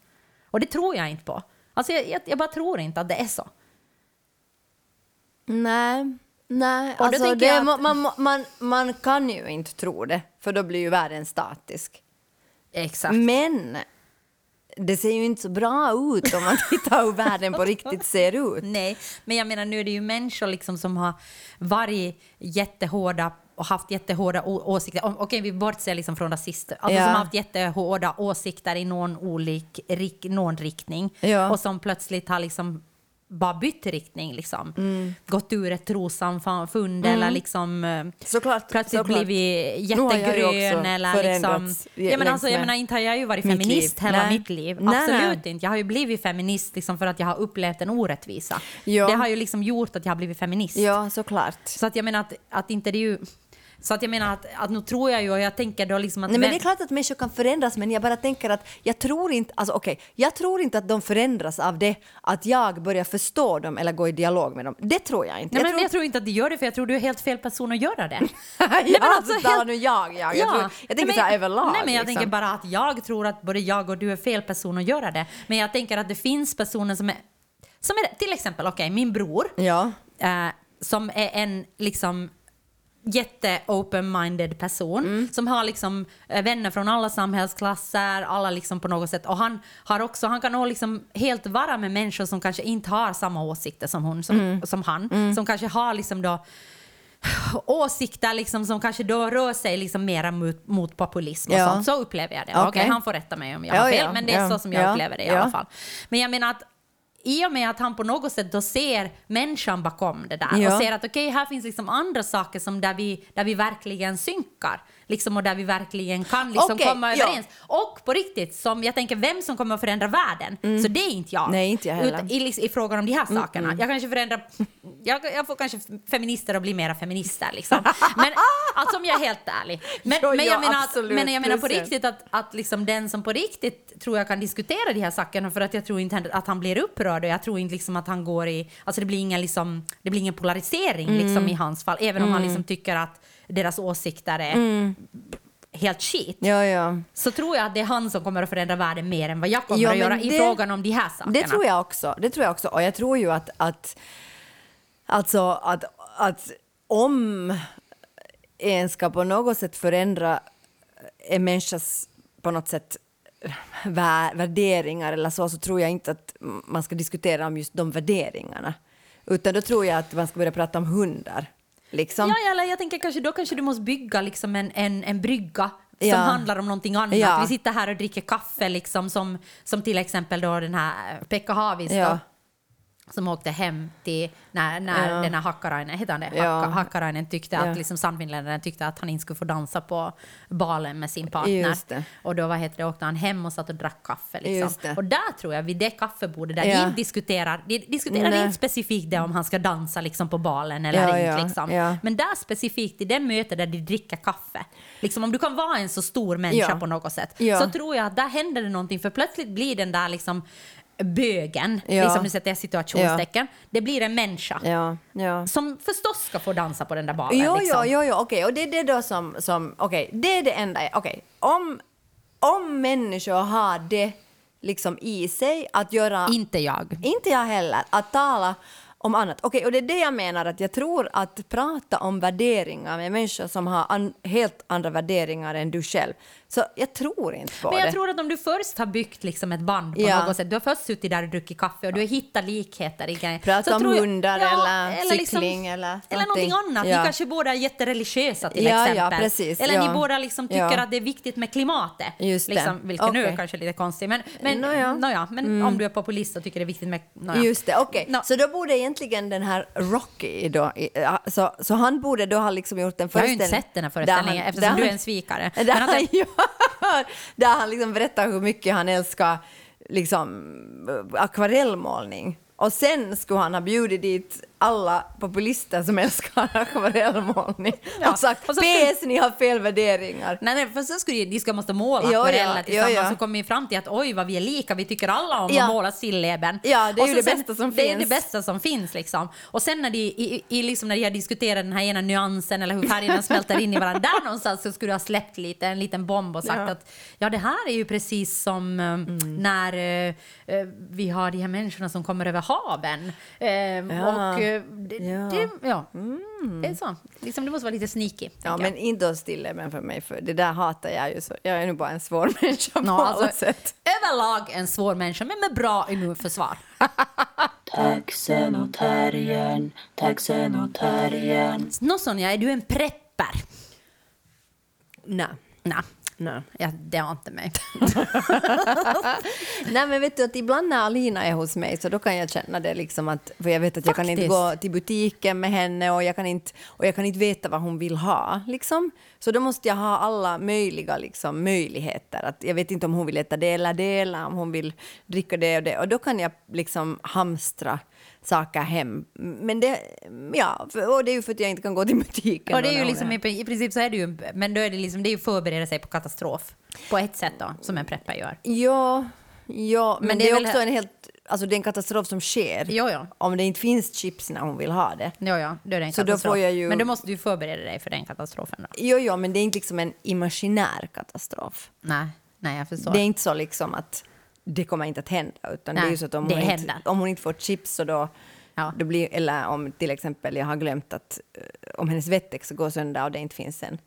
Och det tror jag inte på. Alltså jag, jag, jag bara tror inte att det är så. Nej, nej. Och Alltså, det, jag man, man, man, kan ju inte tro det, för då blir ju världen statisk. Exakt. Men det ser ju inte så bra ut om man tittar hur världen på riktigt ser ut. Nej, men jag menar nu är det ju människor liksom som har varit jättehårda och haft jättehårda åsikter. Okej, vi bortser liksom från rasister. Alltså Ja. som har haft jättehårda åsikter i någon, olik, rik, någon riktning. Ja. Och som plötsligt har liksom bara bytt riktning. Liksom. Mm. Gått ur ett trossamfund eller liksom eh, Såklart, plötsligt såklart. blivit jättegrön. Eller liksom, ja, men alltså, jag menar, inte har jag ju varit feminist hela Nej. mitt liv. Nej, Absolut nej. inte. Jag har ju blivit feminist liksom för att jag har upplevt en orättvisa. Ja. Det har ju liksom gjort att jag har blivit feminist. Ja, såklart. Så att jag menar att, att inte det är ju... Så att jag menar att, att nu tror jag ju och jag tänker då liksom att... Nej, men det är klart att människor kan förändras, men jag bara tänker att jag tror inte, alltså okej, jag tror inte att de förändras av det att jag börjar förstå dem eller gå i dialog med dem. Det tror jag inte. Nej, jag men jag tror inte att de gör det för jag tror du är helt fel person att göra det. ja, men alltså helt- nu jag, jag. Jag, tror, jag Nej, tänker men- så här överlag. Nej, men jag liksom. tänker bara att jag tror att både jag och du är fel person att göra det. Men jag tänker att det finns personer som är... Som är till exempel, okej, min bror. Ja. eh, som är en liksom jätte-open-minded person Mm. som har liksom eh, vänner från alla samhällsklasser, alla liksom på något sätt. Och han har också, han kan nog liksom helt vara med människor som kanske inte har samma åsikter som hon, som, Mm. som han, som kanske har liksom då åsikter liksom som kanske då rör sig liksom mera mot, mot populism och Ja. sånt. Så upplever jag det. Okej. Okej, han får rätta mig om jag Ja, har fel, ja, men det är så som jag ja, upplever det i alla fall. Men jag menar att i och med att han på något sätt då ser människan bakom det där Ja. och ser att okej, här finns liksom andra saker som där vi, där vi verkligen synkar. Liksom, och där vi verkligen kan liksom Okej, komma ja. överens. Och på riktigt, som jag tänker, vem som kommer att förändra världen? Så det är inte jag. Mm. Nej, inte jag heller. Utan, i, liksom, I frågan om de här sakerna. Jag kanske förändrar... Jag, jag får kanske feminister att bli mera feminister. Liksom. Men alltså, om jag är helt ärlig. Men, Jo, men, ja, jag, menar att, absolut, men jag menar på riktigt att, att liksom den som på riktigt tror jag kan diskutera de här sakerna för att jag tror inte att han blir upprörd och jag tror inte liksom att han går i... Alltså det blir ingen, liksom, det blir ingen polarisering Mm. liksom, i hans fall. Även om han liksom tycker att deras åsikter är Mm. helt shit. Ja, ja. Så tror jag att det är han som kommer att förändra världen mer än vad jag kommer Ja, att göra i det- frågan om de här sakerna. Det tror jag också. Det tror jag också. Och jag tror ju att, att alltså att, att om en ska på något sätt förändra en människas på något sätt vä- värderingar eller så, så tror jag inte att man ska diskutera om just de värderingarna. Utan då tror jag att man ska börja prata om hundar. Liksom. Ja, eller jag tänker kanske då kanske du måste bygga liksom en, en, en brygga som Ja. handlar om någonting annat. Ja. Vi sitter här och dricker kaffe liksom som, som till exempel då den här Pekka Havis då, Ja. Som åkte hem till när, när Ja. den här Hakkarainen, heter han det? Ja. Hakka, Hakkarainen tyckte Ja. att liksom Sannfinländaren tyckte att han inte skulle få dansa på balen med sin partner. Och då vad heter det, åkte han hem och satt och drack kaffe. Liksom. Och där tror jag, vid det kaffebordet, där Ja. de diskuterar, de diskuterar Nej. inte specifikt det om han ska dansa liksom på balen eller Ja, inte. ja, Liksom. ja. Men där specifikt i det mötet där de dricker kaffe, liksom om du kan vara en så stor människa Ja. på något sätt, Ja. så tror jag att där händer det någonting, för plötsligt blir den där liksom bögen, Ja. liksom nu sätter jag situationstecken, det blir en människa. Ja, ja. Som förstås ska få dansa på den där balen. Jo, liksom. jo, jo, jo, okej. Och det är det då som, som okej, det är det enda, okej. Om, om människor har det liksom i sig att göra, Inte jag. inte jag heller, att tala om annat. Okej, och det är det jag menar att jag tror att prata om värderingar med människor som har an, helt andra värderingar än du själv. Så jag tror inte på Men jag det. tror att om du först har byggt liksom ett band på Ja. något sätt, du har först suttit där och druckit kaffe och du har hittat likheter i grejer. Prata om tror jag- hundar eller cykling eller Eller någonting någonting. annat. Ja. Ni kanske båda är jättereligiösa till Ja, ja, exempel. precis, eller ja. ni båda liksom tycker Ja. att det är viktigt med klimatet. Just det. liksom, vilket nu är kanske lite konstigt. Men, men, Nåja. nåja, men om du är populist och tycker det är viktigt med... Nåja. Just det, okej. Nå. Så då borde egentligen den här Rocky då, ja, så, så han borde då ha liksom gjort en Jag har ju föreställning... inte sett den här föreställningen han- eftersom där du är han- en svikare. Där, han, gör, där han liksom berättar hur mycket han älskar liksom, eh, akvarellmålning. Och sen skulle han ha bjudit dit alla populister som älskar akvarellmålning Ja, och sagt och så skulle- PS, ni har fel värderingar. Nej, nej, för sen skulle de ska måste måla Jo, ja, akvareller jo, tillsammans ja. och kommer fram till att oj vad vi är lika, vi tycker alla om Ja. att måla stilleben. Ja, det är Och ju det sen- bästa som det är finns. det bästa som finns liksom. Och sen när de, i, i, liksom när de har diskuterat den här ena nyansen eller hur färgerna smälter in i varandra, där någonstans så skulle du ha släppt lite, en liten bomb och sagt att ja det här är ju precis som eh, när eh, eh, vi har de här människorna som kommer över haven. Eh, Och det, Ja. det, ja. det är så. Liksom, du måste vara lite sneaky. Ja, tänker jag. men inte stilla men för mig, för det där hatar jag ju så. Jag är nu bara en svår människa på Ja, alla alltså, sätt. överlag en svår människa, men med bra immunförsvar. Taxen och terriern, taxen och terriern. Nå Sonja, är du en prepper? Nej. Nej, Nej. ja, det har inte mig. Nej men vet du att ibland när Alina är hos mig så då kan jag känna det liksom att, för jag vet att jag kan inte Faktiskt. gå till butiken med henne och jag kan inte, och jag kan inte veta vad hon vill ha liksom. Så då måste jag ha alla möjliga liksom möjligheter. Att jag vet inte om hon vill äta det eller det eller om hon vill dricka det och det och då kan jag liksom hamstra saker hem. Men det, ja, för, och det är ju för att jag inte kan gå till butiken. Och det då är ju liksom, i, i princip så är det ju, men då är det liksom, det är ju förbereda sig på katastrof. På ett sätt då, som en prepper gör. Ja, ja men, Men det, det är är väl- också en helt, alltså det är en katastrof som sker. Jo, ja. Om det inte finns chips när hon vill ha det. Jo, ja, då är det en Så då katastrof. får jag ju- Men då måste du förbereda dig för den katastrofen då. Jo, jo, men det är inte liksom en imaginär katastrof. Nej, nej jag förstår. Det är inte så liksom att det kommer inte att hända, utan det är Nej, ju så att om hon, inte, om hon inte får chips så då, Ja. då blir, eller om till exempel jag har glömt att eh, om hennes Wettex går sönder och det inte finns en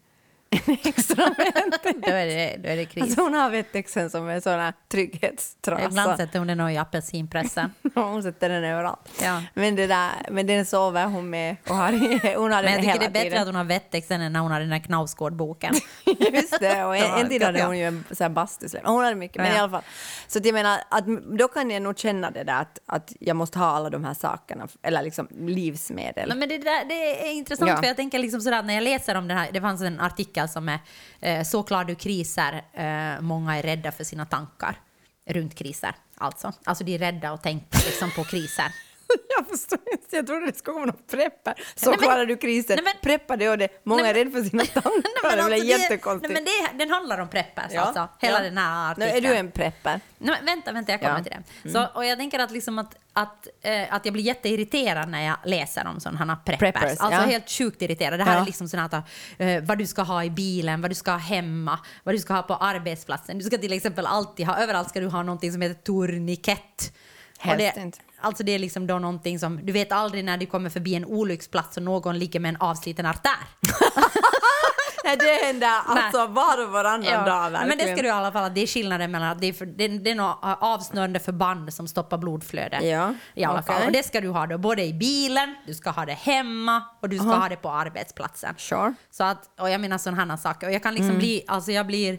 extrament. då, är det, då är det kris. Alltså hon har Vettexen som en sån här trygghetstrasa. Ibland sätter hon den nog i apelsinpressen. hon sätter den överallt. Ja. Men, det där, men den sover hon med och har, hon har den Men jag tycker hela det är bättre tiden. att hon har Vettexen än när hon har den här Knausgård-boken. Just det, och en, en tid hade hon ju en så här bastusläpp. Hon hade mycket, men Ja. i alla fall. Så att jag menar, att då kan jag nog känna det där att, att jag måste ha alla de här sakerna, eller liksom livsmedel. Men det, där, det är intressant Ja. för jag tänker liksom sådär när jag läser om den här, det fanns en artikel som är eh, Så klarar du kriser, eh, många är rädda för sina tankar runt kriser. Alltså, alltså de är rädda att tänka liksom, på kriser. Jag förstår inte, jag trodde det skulle komma något preppar. Så Nej, men- klarar du krisen. Nej, men- Preppa det och det. Många Nej, är rädda för sina tankar. Nej, det är väl alltså, jättekonstigt. Nej, men det, den handlar om preppers Ja, alltså, hela ja. den här Nu, artikeln. är du en prepper? Nej, men vänta, vänta, jag kommer Ja. till det. Så, och jag tänker att, liksom att, att, eh, att jag blir jätteirriterad när jag läser om sådana preppers. Preppers, alltså ja. helt sjukt irriterad. Det här är liksom sådana att eh, vad du ska ha i bilen, vad du ska ha hemma, vad du ska ha på arbetsplatsen. Du ska till exempel alltid ha, överallt ska du ha någonting som heter tourniquet. Och Helst det, inte. Alltså det är liksom då någonting som, du vet aldrig när du kommer förbi en olycksplats och någon ligger med en avsliten artär. Nej, det händer alltså var och varannan dag verkligen. men det ska du i alla fall, att det är skillnaden mellan att det är, för, det, det är något avsnörande förband som stoppar blodflödet. Ja, I alla okej. fall. Och det ska du ha då både i bilen, du ska ha det hemma och du ska ha det på arbetsplatsen. Sure. Så att, och jag menar sådana här saker. Och jag kan liksom bli, alltså jag blir,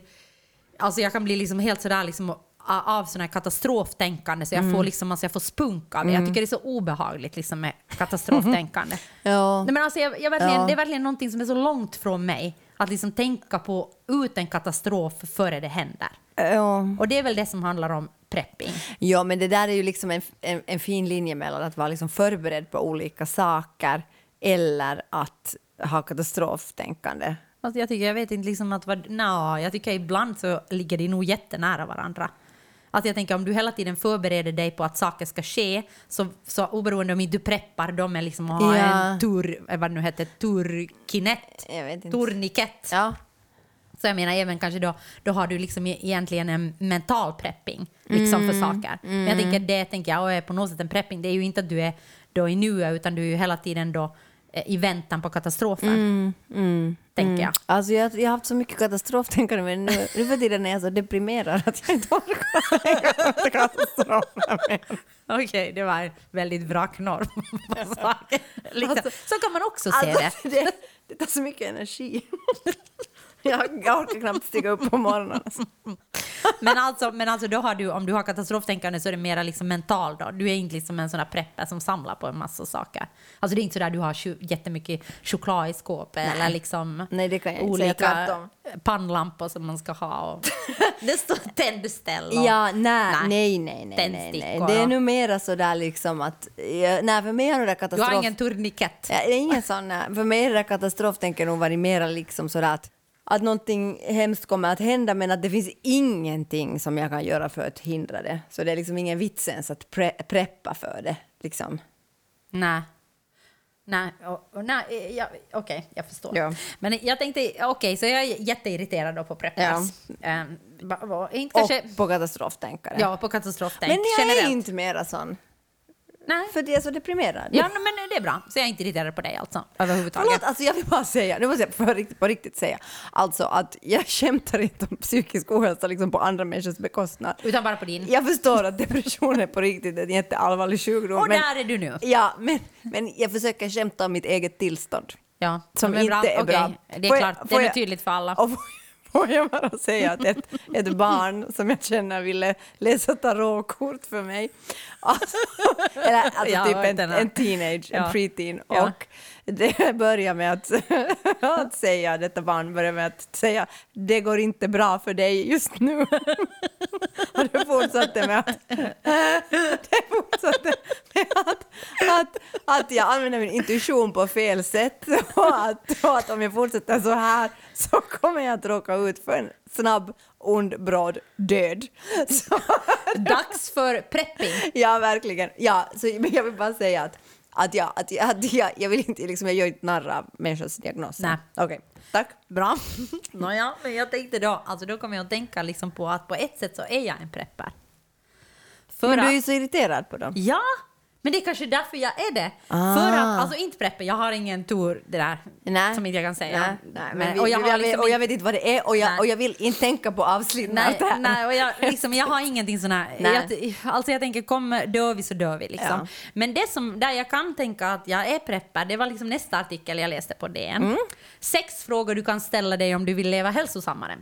alltså jag kan bli liksom helt sådär liksom av sån här katastroftänkande så jag får liksom, alltså jag får spunk av det. Jag tycker det är så obehagligt liksom med katastroftänkande. Ja. Nej, men alltså jag, jag verkligen, Ja. Det är verkligen någonting som är så långt från mig. Att liksom tänka på ut en katastrof före det händer. Ja. Och det är väl det som handlar om prepping. Ja, men det där är ju liksom en, en, en fin linje mellan att vara liksom förberedd på olika saker eller att ha katastroftänkande. Alltså jag tycker, jag vet inte liksom att vad, no, jag tycker ibland så ligger de nog jättenära varandra. Att jag tänker om du hela tiden förbereder dig på att saker ska ske, så, så oberoende om du preppar dem med liksom att ha Ja. en tur, eh, vad nu heter, turkinet, Jag vet inte. turniket. Ja. Så jag menar även kanske då, då har du liksom e- egentligen en mental prepping liksom för saker. Men jag tänker det tänker jag är på något sätt en prepping. Det är ju inte att du är då i nuet utan du är ju hela tiden då i väntan på katastrofen. Tänker jag. Alltså jag, jag har haft så mycket katastroftänkande men nu, nu för tiden är jag så deprimerad att jag inte orkar tänka på katastrofer mer. Okej, det var en väldigt bra knorr på saker. Liksom. Alltså- så kan man också se det. Alltså, det, det tar så mycket energi. Jag, jag orkar knappt stiga upp på morgonen. Alltså. Men alltså, men alltså då har du, om du har katastroftänkande så är det mera liksom mental då. Du är inte liksom en sån där prepper som samlar på en massa saker. Alltså det är inte så där du har jättemycket choklad i skåpet eller liksom Nej, det kan jag inte säga. olika pannlampor som man ska ha. Och det står tändställ och... Ja, nej, nej, nej, nej, nej, nej. Det är nu mera så där liksom att, nej för mig har det där Du katastrof... har ingen turnikett. Ja, ingen sån, nej. för mig är det där katastroftänket nog varit mera liksom sådär att, att någonting hemskt kommer att hända men att det finns ingenting som jag kan göra för att hindra det. Så det är liksom ingen vits ens att pre preppa för det. Liksom. Nej. Nej, nej ja, okej, jag förstår. Ja. Men jag tänkte, okej, så jag är jätteirriterad då på. Ehm, va- va- inte kanske... Och på katastroftänkare. Ja, på katastroftänk men jag generellt. är inte mera sån. Nej. För det är så deprimerad. Ja, men det är bra. Så jag är inte irriterad på dig alltså, överhuvudtaget. Förlåt, alltså jag vill bara säga, nu måste jag på riktigt, på riktigt säga, alltså att jag skämtar inte om psykisk ohälsa liksom på andra människors bekostnad. Utan bara på din. Jag förstår att depression är på riktigt en jätteallvarlig sjukdom. Och men, där är du nu. Ja, men, men jag försöker skämta om mitt eget tillstånd. Ja, Som men inte är Okej, bra. Det Får är klart, det är tydligt för alla. Och får- får jag bara säga att ett, ett barn som jag känner ville läsa tarotkort för mig, alltså, eller alltså Ja, typ en, en teenage, Ja. en preteen, och det börjar med att, att säga, detta barn börjar med att säga det går inte bra för dig just nu. och det fortsatte med att, det fortsatte med att, att, att jag använder min intuition på fel sätt och att, och att om jag fortsätter så här så kommer jag att råka ut för en snabb, ond, bråd död. Så, Dags för prepping. ja, verkligen. Ja, så, men jag vill bara säga att, att, jag, att, jag, att jag, jag vill inte, liksom, jag gör inte narr av människors diagnoser. Nej. Okej, tack. Bra. Nåja, men jag tänkte då, alltså då kommer jag att tänka liksom på att på ett sätt så är jag en prepper. För Men du är att- ju så irriterad på dem. Ja, Men det är kanske därför jag är det. Ah. För att, alltså inte prepper, jag har ingen tur det där Nej. som inte jag kan säga. Nej, nej, men vi, och, jag jag har vet, liksom och jag inte- vet inte vad det är och jag, och jag vill inte tänka på avslutningen av Nej, det nej och jag, liksom, jag har ingenting sån här... Jag, alltså jag tänker, kommer, dör vi så dör vi. Liksom. Ja. Men det som, där jag kan tänka att jag är preppad, det var liksom nästa artikel jag läste på DN. Mm. Sex frågor du kan ställa dig om du vill leva hälsosammare.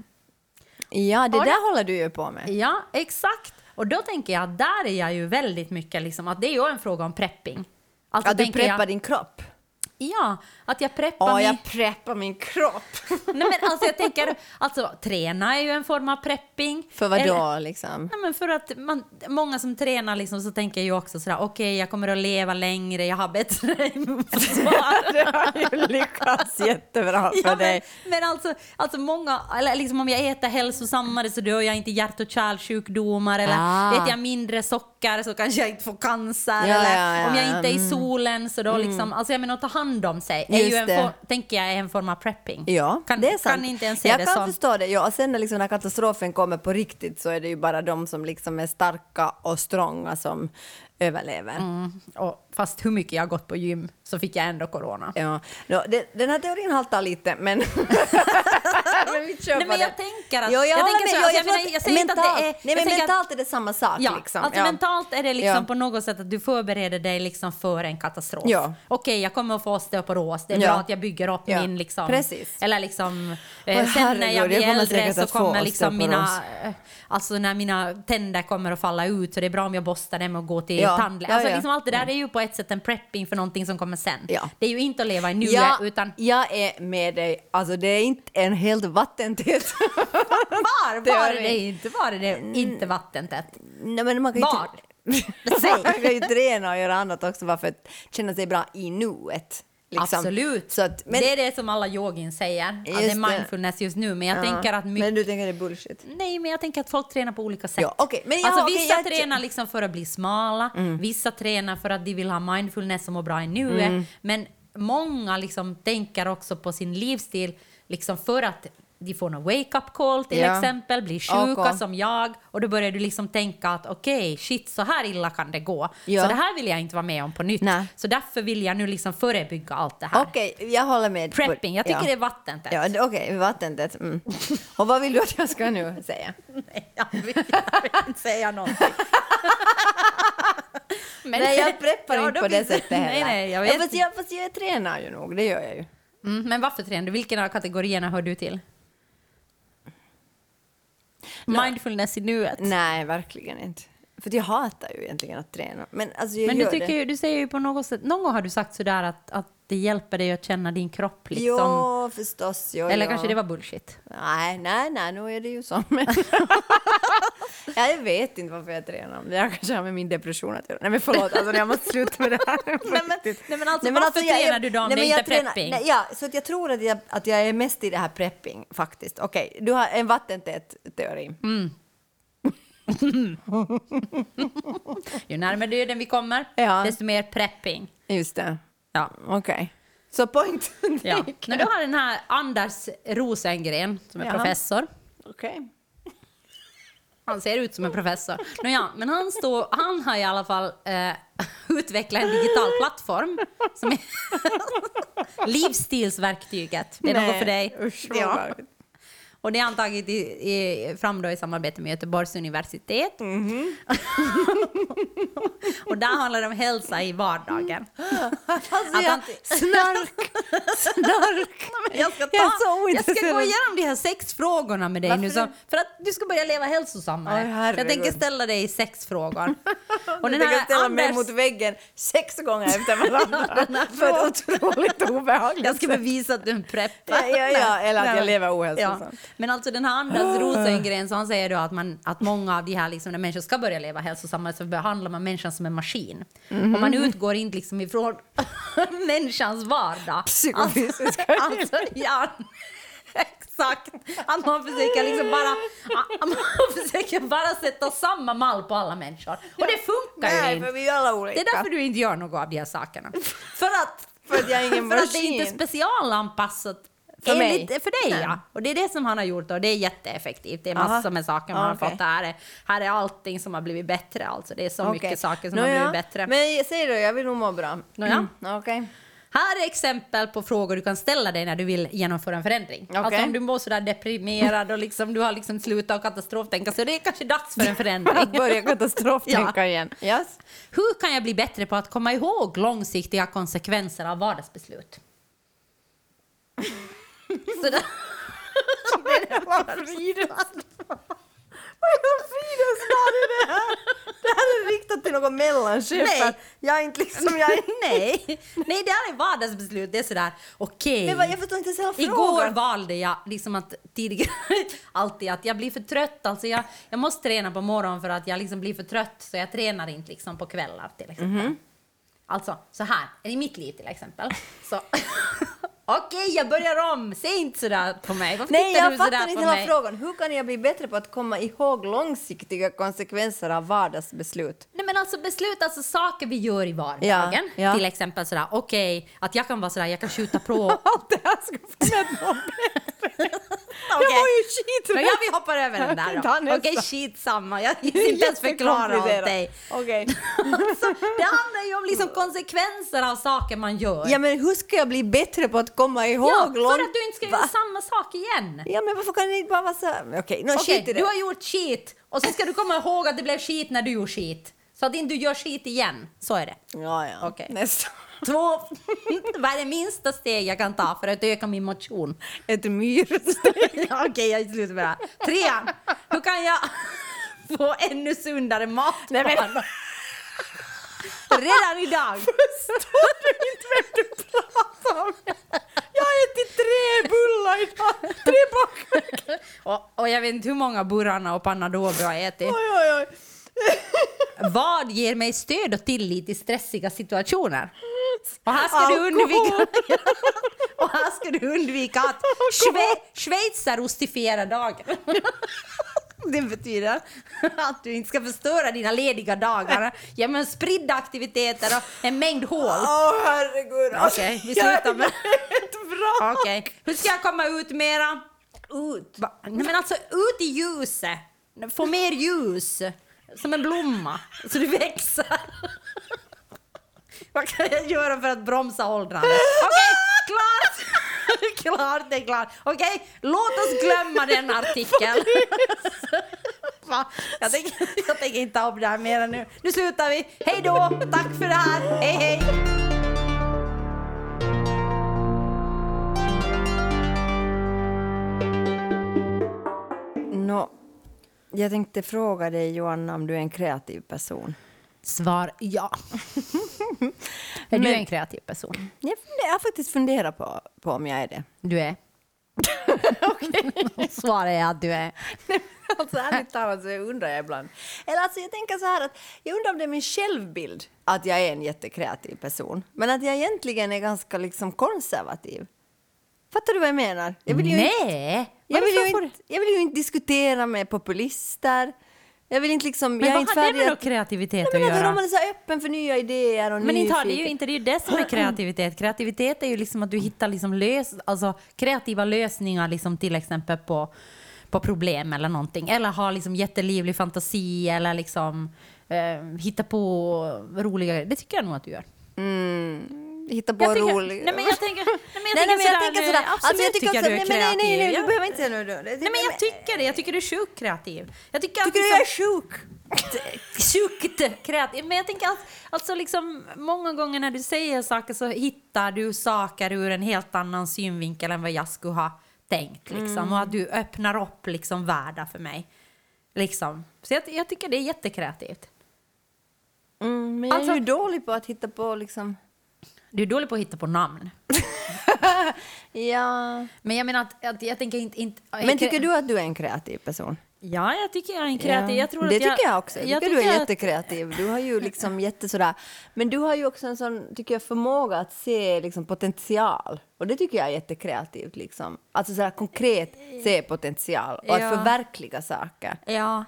Ja, det Och det- där håller du ju på med. Ja, exakt. Och då tänker jag att där är jag ju väldigt mycket liksom att det är ju en fråga om prepping. Alltså Att du preppar jag, din kropp. Ja, att jag preppar Åh, mig. jag preppar min kropp. Nej men alltså jag tänker, alltså träna är ju en form av prepping. För vad då liksom? Nej, men för att man, många som tränar liksom, så tänker ju också sådär, okej jag kommer att leva längre, jag har bättre immunförsvar. Det har ju lyckats jättebra för Ja, men, dig. men alltså, alltså många, eller liksom om jag äter hälsosammare så dör jag inte hjärt och kärlsjukdomar eller Ah. äter jag mindre socker så kanske jag inte får cancer Ja, eller ja, ja, om jag inte är i mm. solen så då liksom, alltså jag menar att ta hand om sig är ju en tänker jag är en form av prepping. Ja, kan, det är sant. kan inte ens se jag det kan som... förstå det. Ja, och sen när, liksom, när katastrofen kommer på riktigt så är det ju bara de som liksom är starka och stronga som överlever. Mm, och fast hur mycket jag har gått på gym så fick jag ändå corona. Ja, no, det, den här teorin haltar lite, men... men vi kör Nej, men jag det. tänker att- Jo, jag, jag tänker med. så- alltså, jag, menar, jag säger inte att det mentalt- är- Nej, men att- mentalt är det samma sak. Ja, liksom. alltså ja. mentalt är det liksom på något sätt att du förbereder dig liksom för en katastrof. Ja. Okej, jag kommer att få osteoporos, det är bra att jag bygger upp min liksom... precis. Eller liksom, eh, sen när jag blir jag äldre så kommer liksom mina... eh, Alltså när mina tänder kommer att falla ut så det är bra om jag borstar dem och går till Ja, tandläkaren. Alltså liksom allt det där är ju på ett sätt en prepping för någonting som kommer sen. Det är ju inte att leva i nuet Ja, utan... jag är med dig. Alltså det är inte en helt vattentät... Var, var är det inte? Var är det inte vattentätt? Nej, men man kan Var? inte... Man kan ju träna och göra annat också bara för att känna sig bra i nuet. liksom. Absolut. Så att, men, det är det som alla yogin säger, att det är det. mindfulness just nu. Men jag Ja, tänker att mycket... Men du tänker det är bullshit? Nej, men jag tänker att folk tränar på olika sätt. Ja, okej, men ja, alltså, okej, vissa jag- Mm. tränar liksom för att bli smala, vissa tränar för att de vill ha mindfulness och må bra i nuet. Mm. Men många liksom tänker också på sin livsstil liksom för att de får en wake-up call till Ja. exempel, blir sjuka Ok. som jag och då börjar du liksom tänka att okej, shit, så här illa kan det gå. Ja. Så det här vill jag inte vara med om på nytt. Nej. Så därför vill jag nu liksom förebygga allt det här. Okej, jag håller med. Prepping, jag tycker ja. det är vattentätt. Ja, okej, vattentätt. Mm. Och vad vill du att jag ska nu säga? Nej, jag vill, jag vill inte säga någonting. Men- nej, jag preppar Ja, inte på det sättet heller. Nej, nej, jag ja, vet fast, jag, fast jag tränar ju nog, det gör jag ju. Mm, men varför tränar du? Vilken av kategorierna hör du till? Mindfulness i nuet. Nej, verkligen inte. För jag hatar ju egentligen att träna. Men alltså jag Men du, tycker ju, du säger ju på något sätt, någon gång har du sagt sådär att, att det hjälper dig att känna din kropp liksom. Jo, förstås. Jo, Eller jo. kanske det var bullshit. Nej, nej, nej, nu är det ju så. Men... ja, jag vet inte varför jag tränar. Det har kanske har med min depression att göra. Nej men förlåt, alltså, jag måste sluta med det här. Nej, men, nej, men alltså, Nej, men varför jag- tränar jag- du då om nej, det men inte är jag prepping? Nej, ja, så att jag tror att jag, att jag är mest i det här prepping faktiskt. Okej, du har en vattentät teori. Mm. Ju närmare döden vi kommer, Ja. desto mer prepping. Just det. Ja. Okej. Så point. Ja. När du har den här Anders Rosengren som är Ja. professor. Okej. Han ser ut som en professor. Nåja, men han, står, han har i alla fall eh, utvecklat en digital plattform som är livsstilsverktyget. Det är något för dig. Usch, ja. Och det har han tagit i, i, fram då i samarbete med Göteborgs universitet. Mhm. och där handlar det om hälsa i vardagen. Alltså, jag, snark, snark. Jag ska, ta, Jag är jag ska gå igenom de här sex frågorna med dig nu Varför så, för att du ska börja leva hälsosammare. Så jag tänker ställa dig sex frågor. Och den tänker ställa här mig Anders, mot väggen sex gånger efter varandra. för ett otroligt obehagligt jag ska bevisa att du är en preppar. Ja, ja, ja, eller att jag lever ohälsosamt. Men alltså den här Anders Rosengren, så han säger då att, man, att många av de här, liksom, när människor ska börja leva hälsosammare så behandlar man människan som en maskin. Mhm. Och man utgår inte liksom ifrån människans vardag. Psykofysiska Alltså, alltså ja, exakt. Att man försöker liksom bara, man försöker bara sätta samma mall på alla människor. Och det funkar ju Nej, inte. för vi är alla olika. Det är därför du inte gör något av de här sakerna. För att, För att jag är ingen för att det är inte specialanpassat För mig. Enligt, för dig ja. Och det är det som han har gjort och det är jätteeffektivt. Det är Aha. massor med saker man Ah, har fått. Här är, här är allting som har blivit bättre alltså. Det är så mycket Okej. saker som Nåja, har blivit bättre. Men säg då, jag vill nog må bra. Nåja. Mm, Okej. Här är exempel på frågor du kan ställa dig när du vill genomföra en förändring. Okej. Alltså om du mår sådär deprimerad och liksom, du har liksom slutat katastroftänka så det är kanske dags för en förändring. Att börja katastroftänka igen. Yes. Hur kan jag bli bättre på att komma ihåg långsiktiga konsekvenser av vardagsbeslut? så det, Vad är Fridas stad är det här? Det här är riktat till någon mellanchef. Nej. Jag är inte liksom... Jag är... nej, nej, det här är vardagsbeslut. Det är sådär, okej. Men vad, jag förstår inte själva frågan. Igår valde jag liksom att tidigare alltid att jag blir för trött. Alltså jag, jag måste träna på morgonen för att jag liksom blir för trött så jag tränar inte liksom på kvällar till exempel. Mhm. Alltså så här, i mitt liv till exempel. Så Okej, jag börjar om. Säg inte sådär på mig. Varför Nej, jag fattar inte hela frågan. Hur kan jag bli bättre på att komma ihåg långsiktiga konsekvenser av vardagsbeslut? Nej men alltså beslut, alltså saker vi gör i vardagen. Ja, ja. Till exempel sådär, okej, att jag kan vara sådär, jag kan skjuta på... Allt det här ska få må bättre. Jag Okej. mår ju Men skiträtt. ja, vi hoppar över den där då. Okej, shit samma. Jag hinner inte ens förklara åt dig. Okej. Alltså, det handlar ju om liksom konsekvenser av saker man gör. Ja, men hur ska jag bli bättre på att komma ihåg Ja, för att du inte ska göra samma sak igen. Ja, men varför kan det inte bara vara så... Okej, no, i det. du har gjort skit och så ska du komma ihåg att det blev skit när du gjorde skit. Så att inte du gör skit igen. Så är det. Ja, ja. Okej. Nästa. Två. Vad är det minsta steg jag kan ta för att öka min motion? Ett myrsteg. Okej, jag är slut med det här. Trean. Hur kan jag få ännu sundare mat? Redan idag. Förstår du inte vem du pratar om? Jag har ätit tre bullar idag. Tre bakverk. Och, och jag vet inte hur många burrarna och panadol jag har ätit. Oj, oj, oj. Vad ger mig stöd och tillit i stressiga situationer? Och här ska du Alkohol. undvika, och här ska du undvika att schwe, schweizerostifiera dagen. Det betyder att du inte ska förstöra dina lediga dagar genom spridda aktiviteter och en mängd hål. Åh, herregud. Alltså, Okej, vi slutar med- bra. Okej, hur ska jag komma ut mera? Ut? Nej, men alltså ut i ljuset. Få mer ljus. Som en blomma, så du växer. Vad kan jag göra för att bromsa åldrandet? Okej, klart! klart, det är klart. Okej, låt oss glömma den artikeln. Jag, tänker, jag tänker inte ta upp det här mer nu. Nu slutar vi. Hej då, tack för det här. Hej, hej. Nå, jag tänkte fråga dig Joanna om du är en kreativ person. Svar ja. är du en kreativ person? Jag, har faktiskt funderat på, på om jag är det. Du är? Svaret är att du är. alltså ärligt talat så undrar jag ibland. Eller alltså jag tänker så här att jag undrar om det är min självbild att jag är en jättekreativ person. Men att jag egentligen är ganska liksom konservativ. Fattar du vad jag menar? Jag vill ju inte, Nej! jag vill ju inte, jag vill ju inte diskutera med populister. Jag vill inte liksom... Men jag är vad inte det färdig med att- då kreativitet Nej, att men göra? om man är så öppen för nya idéer och Men inte har det, ju, inte det är ju det som är kreativitet. Kreativitet är ju liksom att du hittar liksom lös, alltså kreativa lösningar liksom till exempel på, på problem eller någonting. Eller har liksom jättelivlig fantasi eller liksom eh, hitta på roliga grejer. Det tycker jag nog att du gör. Hitta på Jag rolig... nej men jag tänker, nej men jag Nej, nej, tänker jag sådär, absolut Alltså, jag tycker tycker också, du är nej, men nej, nej, nej, kreativ. du behöver inte säga. Det- Nej men jag tycker det, jag tycker du är sjukt kreativ. Jag tycker, Tycker att du jag är liksom- sjuk? Sjukt kreativ. Men jag tänker att alltså liksom, många gånger när du säger saker så hittar du saker ur en helt annan synvinkel än vad jag skulle ha tänkt. Liksom. Och att du öppnar upp liksom, världar för mig. Liksom. Så jag, jag tycker det är jättekreativt. Mm, men jag Alltså- är ju dålig på att hitta på liksom... Du är dålig på att hitta på namn. Ja... Men jag menar att, att jag tänker inte... inte Men tycker du att du är en kreativ person? Ja, jag tycker jag är en kreativ. Ja, Jag tror det att jag, tycker jag också. Jag tycker du är att- jättekreativ. Du har ju liksom jätte sådär... Men du har ju också en sån, tycker jag, förmåga att se liksom potential. Och det tycker jag är jättekreativt liksom. Alltså sådär konkret se potential och Ja. att förverkliga saker. Ja.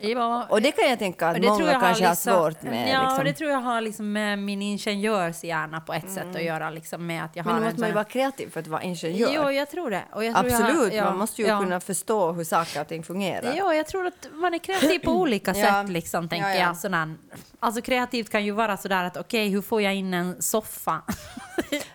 Ja, Och det kan jag tänka att många jag kanske har liksom- svårt med. Ja, liksom. och det tror jag har liksom med min ingenjörshjärna på ett sätt att göra. Liksom med att jag Men har en måste man ju vara kreativ för att vara ingenjör. Jo, jag tror det. Jag tror jag Absolut, har, ja, man måste ju ja. kunna förstå hur saker och ting fungerar. Ja, jag tror att man är kreativ på olika sätt. Liksom, tänker Ja, ja. Jag. Sådär. Alltså kreativt kan ju vara sådär att okej, hur får jag in en soffa?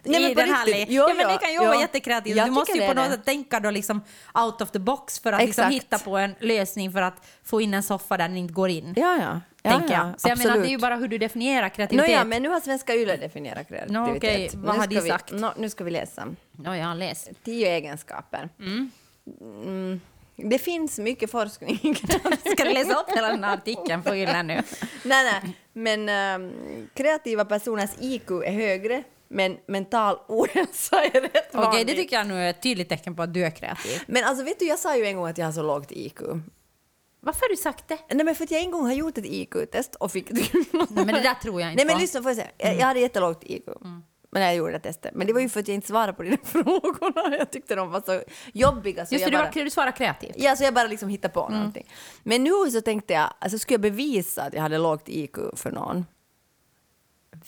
Nej, men I den här Jo, ja, men det kan ju ja. vara jättekreativt. Jag Du måste ju på något sätt tänka då liksom out of the box för att liksom hitta på en lösning för att få in en soffa där den inte går in. Ja, ja. ja, tänker ja jag. Så jag menar, det är ju bara hur du definierar kreativitet. Nåja, men nu har Svenska Yle definierat kreativitet. Nå, okej, vad Nu har de vi- sagt? nå, nu ska vi läsa. Nåja, läs. Tio egenskaper. Mm. Det finns mycket forskning. Ska du läsa upp hela den här artikeln på Yle nu? nej, nej. Men ehm, kreativa personers IQ är högre, men mental ohälsa är rätt Okej, det tycker jag nu är ett tydligt tecken på att du är kreativ. Men alltså vet du, jag sa ju en gång att jag har så lågt IQ. Varför har du sagt det? Nej men för att jag en gång har gjort ett IQ-test och fick Nej, men det där tror jag inte Nej men lyssna får jag säga. Jag, jag hade jättelågt IQ. Men jag gjorde det testet. Men det var ju för att jag inte svarade på dina frågorna. Jag tyckte de var så jobbiga. Så Just det, du, bara, var, du svarar kreativt. Ja, så jag bara liksom hittade på Mm. någonting. Men nu så tänkte jag, alltså skulle jag bevisa att jag hade lågt IQ för någon?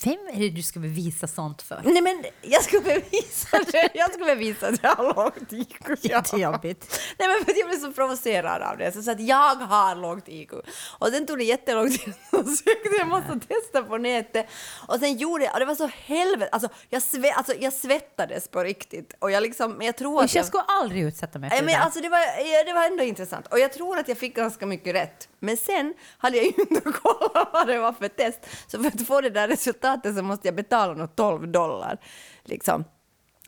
Vem är det du ska bevisa sånt för? Nej men jag skulle bevisa det. Jag skulle bevisa att jag har lågt IQ. Jättejobbigt. Nej men för jag blev så provocerad av det. Så, så att jag har lågt IQ. Och sen tog det jättelång tid och sökte jag en massa tester på nätet. Och sen gjorde jag, och det var så helvete, alltså jag, sve, alltså jag svettades på riktigt. Och jag liksom, men jag tror att Usch, jag skulle aldrig utsätta mig för det men där. alltså det, var, det var ändå intressant. Och jag tror att jag fick ganska mycket rätt. Men sen hade jag ju inte kollat vad det var för test. Så för att få det där resultatet så måste jag betala något 12 dollar. Liksom.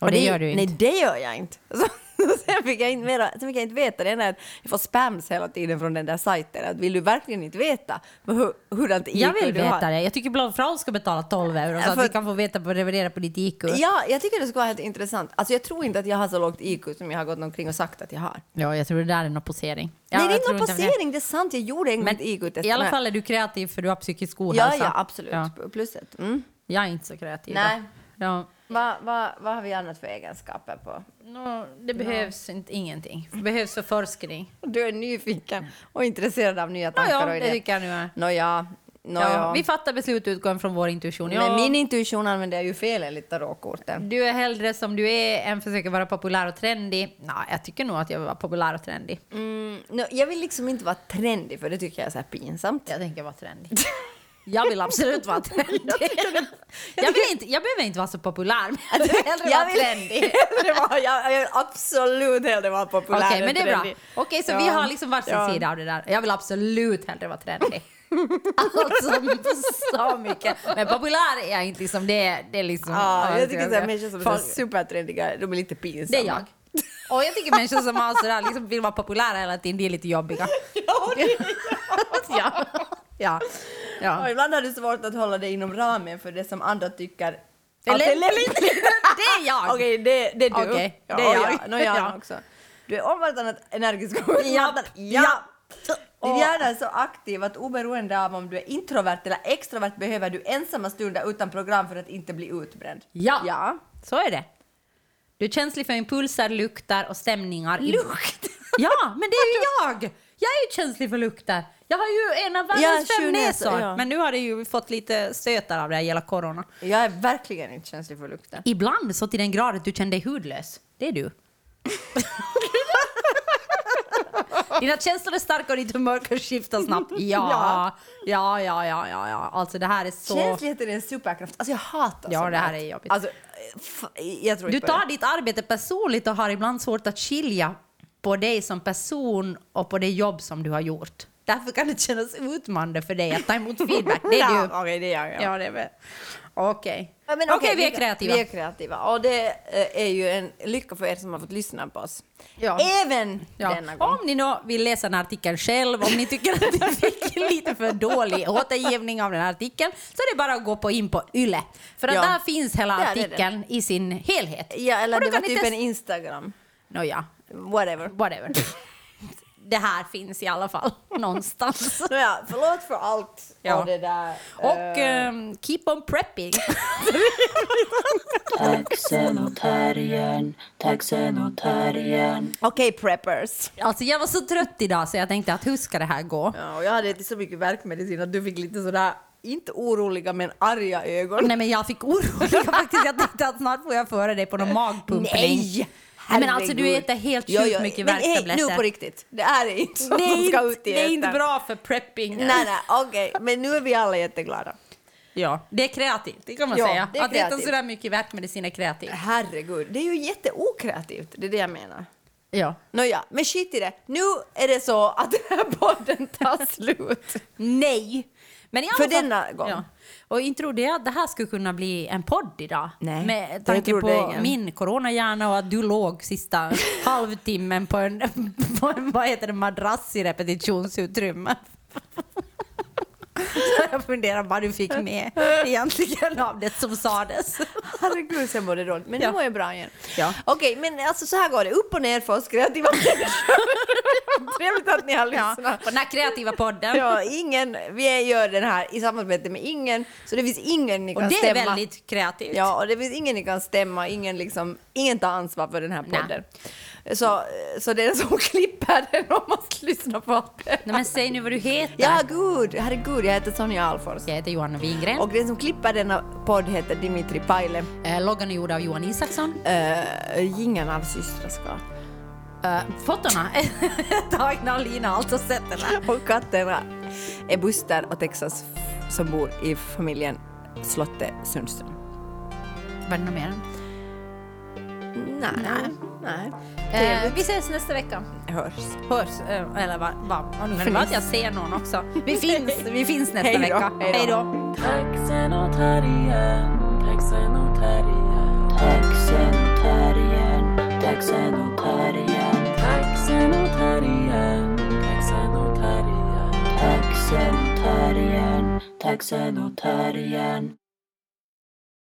Och det gör du inte. Nej, det gör jag inte. Så, sen, fick jag inte mera, sen fick jag inte veta det. är att Jag får spams hela tiden från den där sajten. Att vill du verkligen inte veta hur, hurdant IQ jag vill du har? veta det. Jag tycker Blond Frau ska betala 12 euro så Ja, att för- vi kan få veta på revidera på ditt IQ. Ja, jag tycker det skulle vara helt intressant. Alltså jag tror inte att jag har så lågt IQ som jag har gått omkring och sagt att jag har. Ja, jag tror det där är någon posering. Ja, Nej, det är inte- posering, det är sant. Jag gjorde en gång IQ-test. i alla fall är du kreativ för du har psykisk Ja, ohälsa. ja, absolut. Ja. Plus ett. Mm. Jag är inte så kreativ. Nej. Då. Ja. Vad vad- vad har vi annat för egenskaper på? Nå, det behövs inte, ingenting. Det behövs för forskning. Du är nyfiken och intresserad av nya tankar ja, och det tycker jag nu är. Nåja, Ja, nåja. vi fattar beslut utgående från vår intuition. Men Ja, min intuition använder jag ju fel enligt tarotkorten. Du är hellre som du är än försöker vara populär och trendig. Nej, jag tycker nog att jag vill vara populär och trendig. Mm, no, jag vill liksom inte vara trendig för det tycker jag är så pinsamt. Jag tänker vara trendig. Jag vill absolut vara trendig. jag, vill inte, jag behöver inte vara så populär, men jag vill hellre Jag vara vill trendig. vara, jag, jag vill absolut hellre vara populär Okej, än men det är bra. trendig. Okej, så Ja. vi har liksom varsin Ja. sida av det där. Jag vill absolut hellre vara trendig. alltså så mycket. Men populär är jag inte liksom. Det, är- det är liksom... Ja, ja, jag tycker att människor som är supertrendiga, de är lite pinsamma. Det är jag. Och jag tycker människor som har sådär, liksom vill vara populära hela tiden, de är lite jobbiga. Ja, det är ja. Ja. Och ja. ibland har du svårt att hålla dig inom ramen för det som andra tycker Det är lämpligt. Det är jag. Okej, det, det är du. Okej, ja, det är och jag. Ja, no, jag Ja. också. Du är omvandlande energisk och Ja. Ja. Din Och- hjärna är så aktiv att oberoende av om du är introvert eller extrovert behöver du ensamma stunder utan program för att inte bli utbränd. Ja. Ja. Så är det. Du är känslig för impulser, lukter och stämningar. Lukt? Ja, men det är ju jag! Jag är ju känslig för lukter. Jag har ju en av världens fem näsor, ja. Men nu har det ju fått lite stötar av det här hela corona. Jag är verkligen inte känslig för lukten. Ibland så till den grad att du känner dig hudlös. Det är du. Dina känslor är starka och ditt humör kan skifta snabbt. Ja, ja, ja, ja, ja, ja. Alltså det här är så... Känsligheten är en superkraft. Alltså jag hatar Ja, det här är jobbigt. Alltså, f- jag tror Du tar det. ditt arbete personligt och har ibland svårt att skilja på dig som person och på det jobb som du har gjort. Därför kan det kännas utmanande för dig att ta emot feedback. Det är Ja, du. Okej, det är jag. Ja, det är väl. Okej. Ja, men Okej, vi är kreativa. Vi är kreativa. Och det eh, är ju en lycka för er som har fått lyssna på oss. Ja. Även Ja. denna gång. Om ni då vill läsa den här artikeln själv, om ni tycker att ni fick lite för dålig återgivning av den här artikeln, så är det bara att gå på in på YLE. För att Ja. där finns hela är det. artikeln i sin helhet. Ja, eller det var typ en Instagram. Nåja, Whatever. whatever. det här finns i alla fall någonstans. Nåja, förlåt för allt Ja. och det där. Och eh, ehm, keep on prepping. Okej, preppers. Alltså jag var så trött idag så jag tänkte att hur ska det här gå? Ja, och jag hade inte så mycket verkmedicin att du fick lite sådär, inte oroliga men arga ögon. Nej men jag fick oro faktiskt. Jag tänkte att snart får jag föra dig på någon magpumpning. Nej! Nej, men alltså du äter helt sjukt jo, mycket men hej, värktabletter. nu på riktigt. Det är inte är, som ska ut i det är inte bra för prepping. Nej, nej, okej. Men nu är vi alla jätteglada. Ja, det är kreativt, det kan man Ja, säga. det är att äta sådär mycket värkmedicin är kreativt. Herregud, det är ju jätteokreativt. Det är det jag menar. Ja. Nåja, men skit i det. Nu är det så att den här podden tar slut. Nej! Men i alla För fall- denna gång. Ja. Och inte trodde jag att det här skulle kunna bli en podd idag. Nej, med tanke på ingen. min coronahjärna och att du låg sista halvtimmen på en, på en vad heter det, madrass i repetitionsutrymme. Så jag funderar vad du fick med egentligen av det som sades. Herregud, sen var det dåligt. Men nu Ja. mår jag bra igen. Ja. Okej, men alltså så här går det. Upp och ner för oss kreativa människor. Trevligt att ni har Ja, lyssnat. på den här kreativa podden. Ja, ingen, vi gör den här i samarbete med ingen, så det finns ingen ni och kan det är stämma. väldigt kreativt. Ja, och det finns ingen ni kan stämma, ingen, liksom, ingen tar ansvar för den här Nej. Så, så den som klipper den och måste lyssna på det. Nej, men säg nu vad du heter. Ja, gud, herregud, jag heter Sonja Alfors. Jag heter Johanna Wingren. Och den som klipper denna podd heter Dimitri Paile. Eh, loggan är gjord av Johan Isaksson. Uh, ingen av systraskap. Uh, fotona är tagna av Lina, alltså sätterna. Och katterna är Buster och Texas som bor i familjen Slotte Sundström. Var det något mer? Nej, nej. nej. Eh, vi ses nästa vecka. Hörs. Hörs, eh, eller vad? Va? Nu kan det vara att jag ser någon också. Vi finns, vi finns nästa Hej då, vecka. hej då. Hej då. Taxen och terriern, taxen och terriern. Taxen och terriern, taxen och terriern. Taxen och terriern, taxen och terriern. Taxen och terriern, taxen och terriern.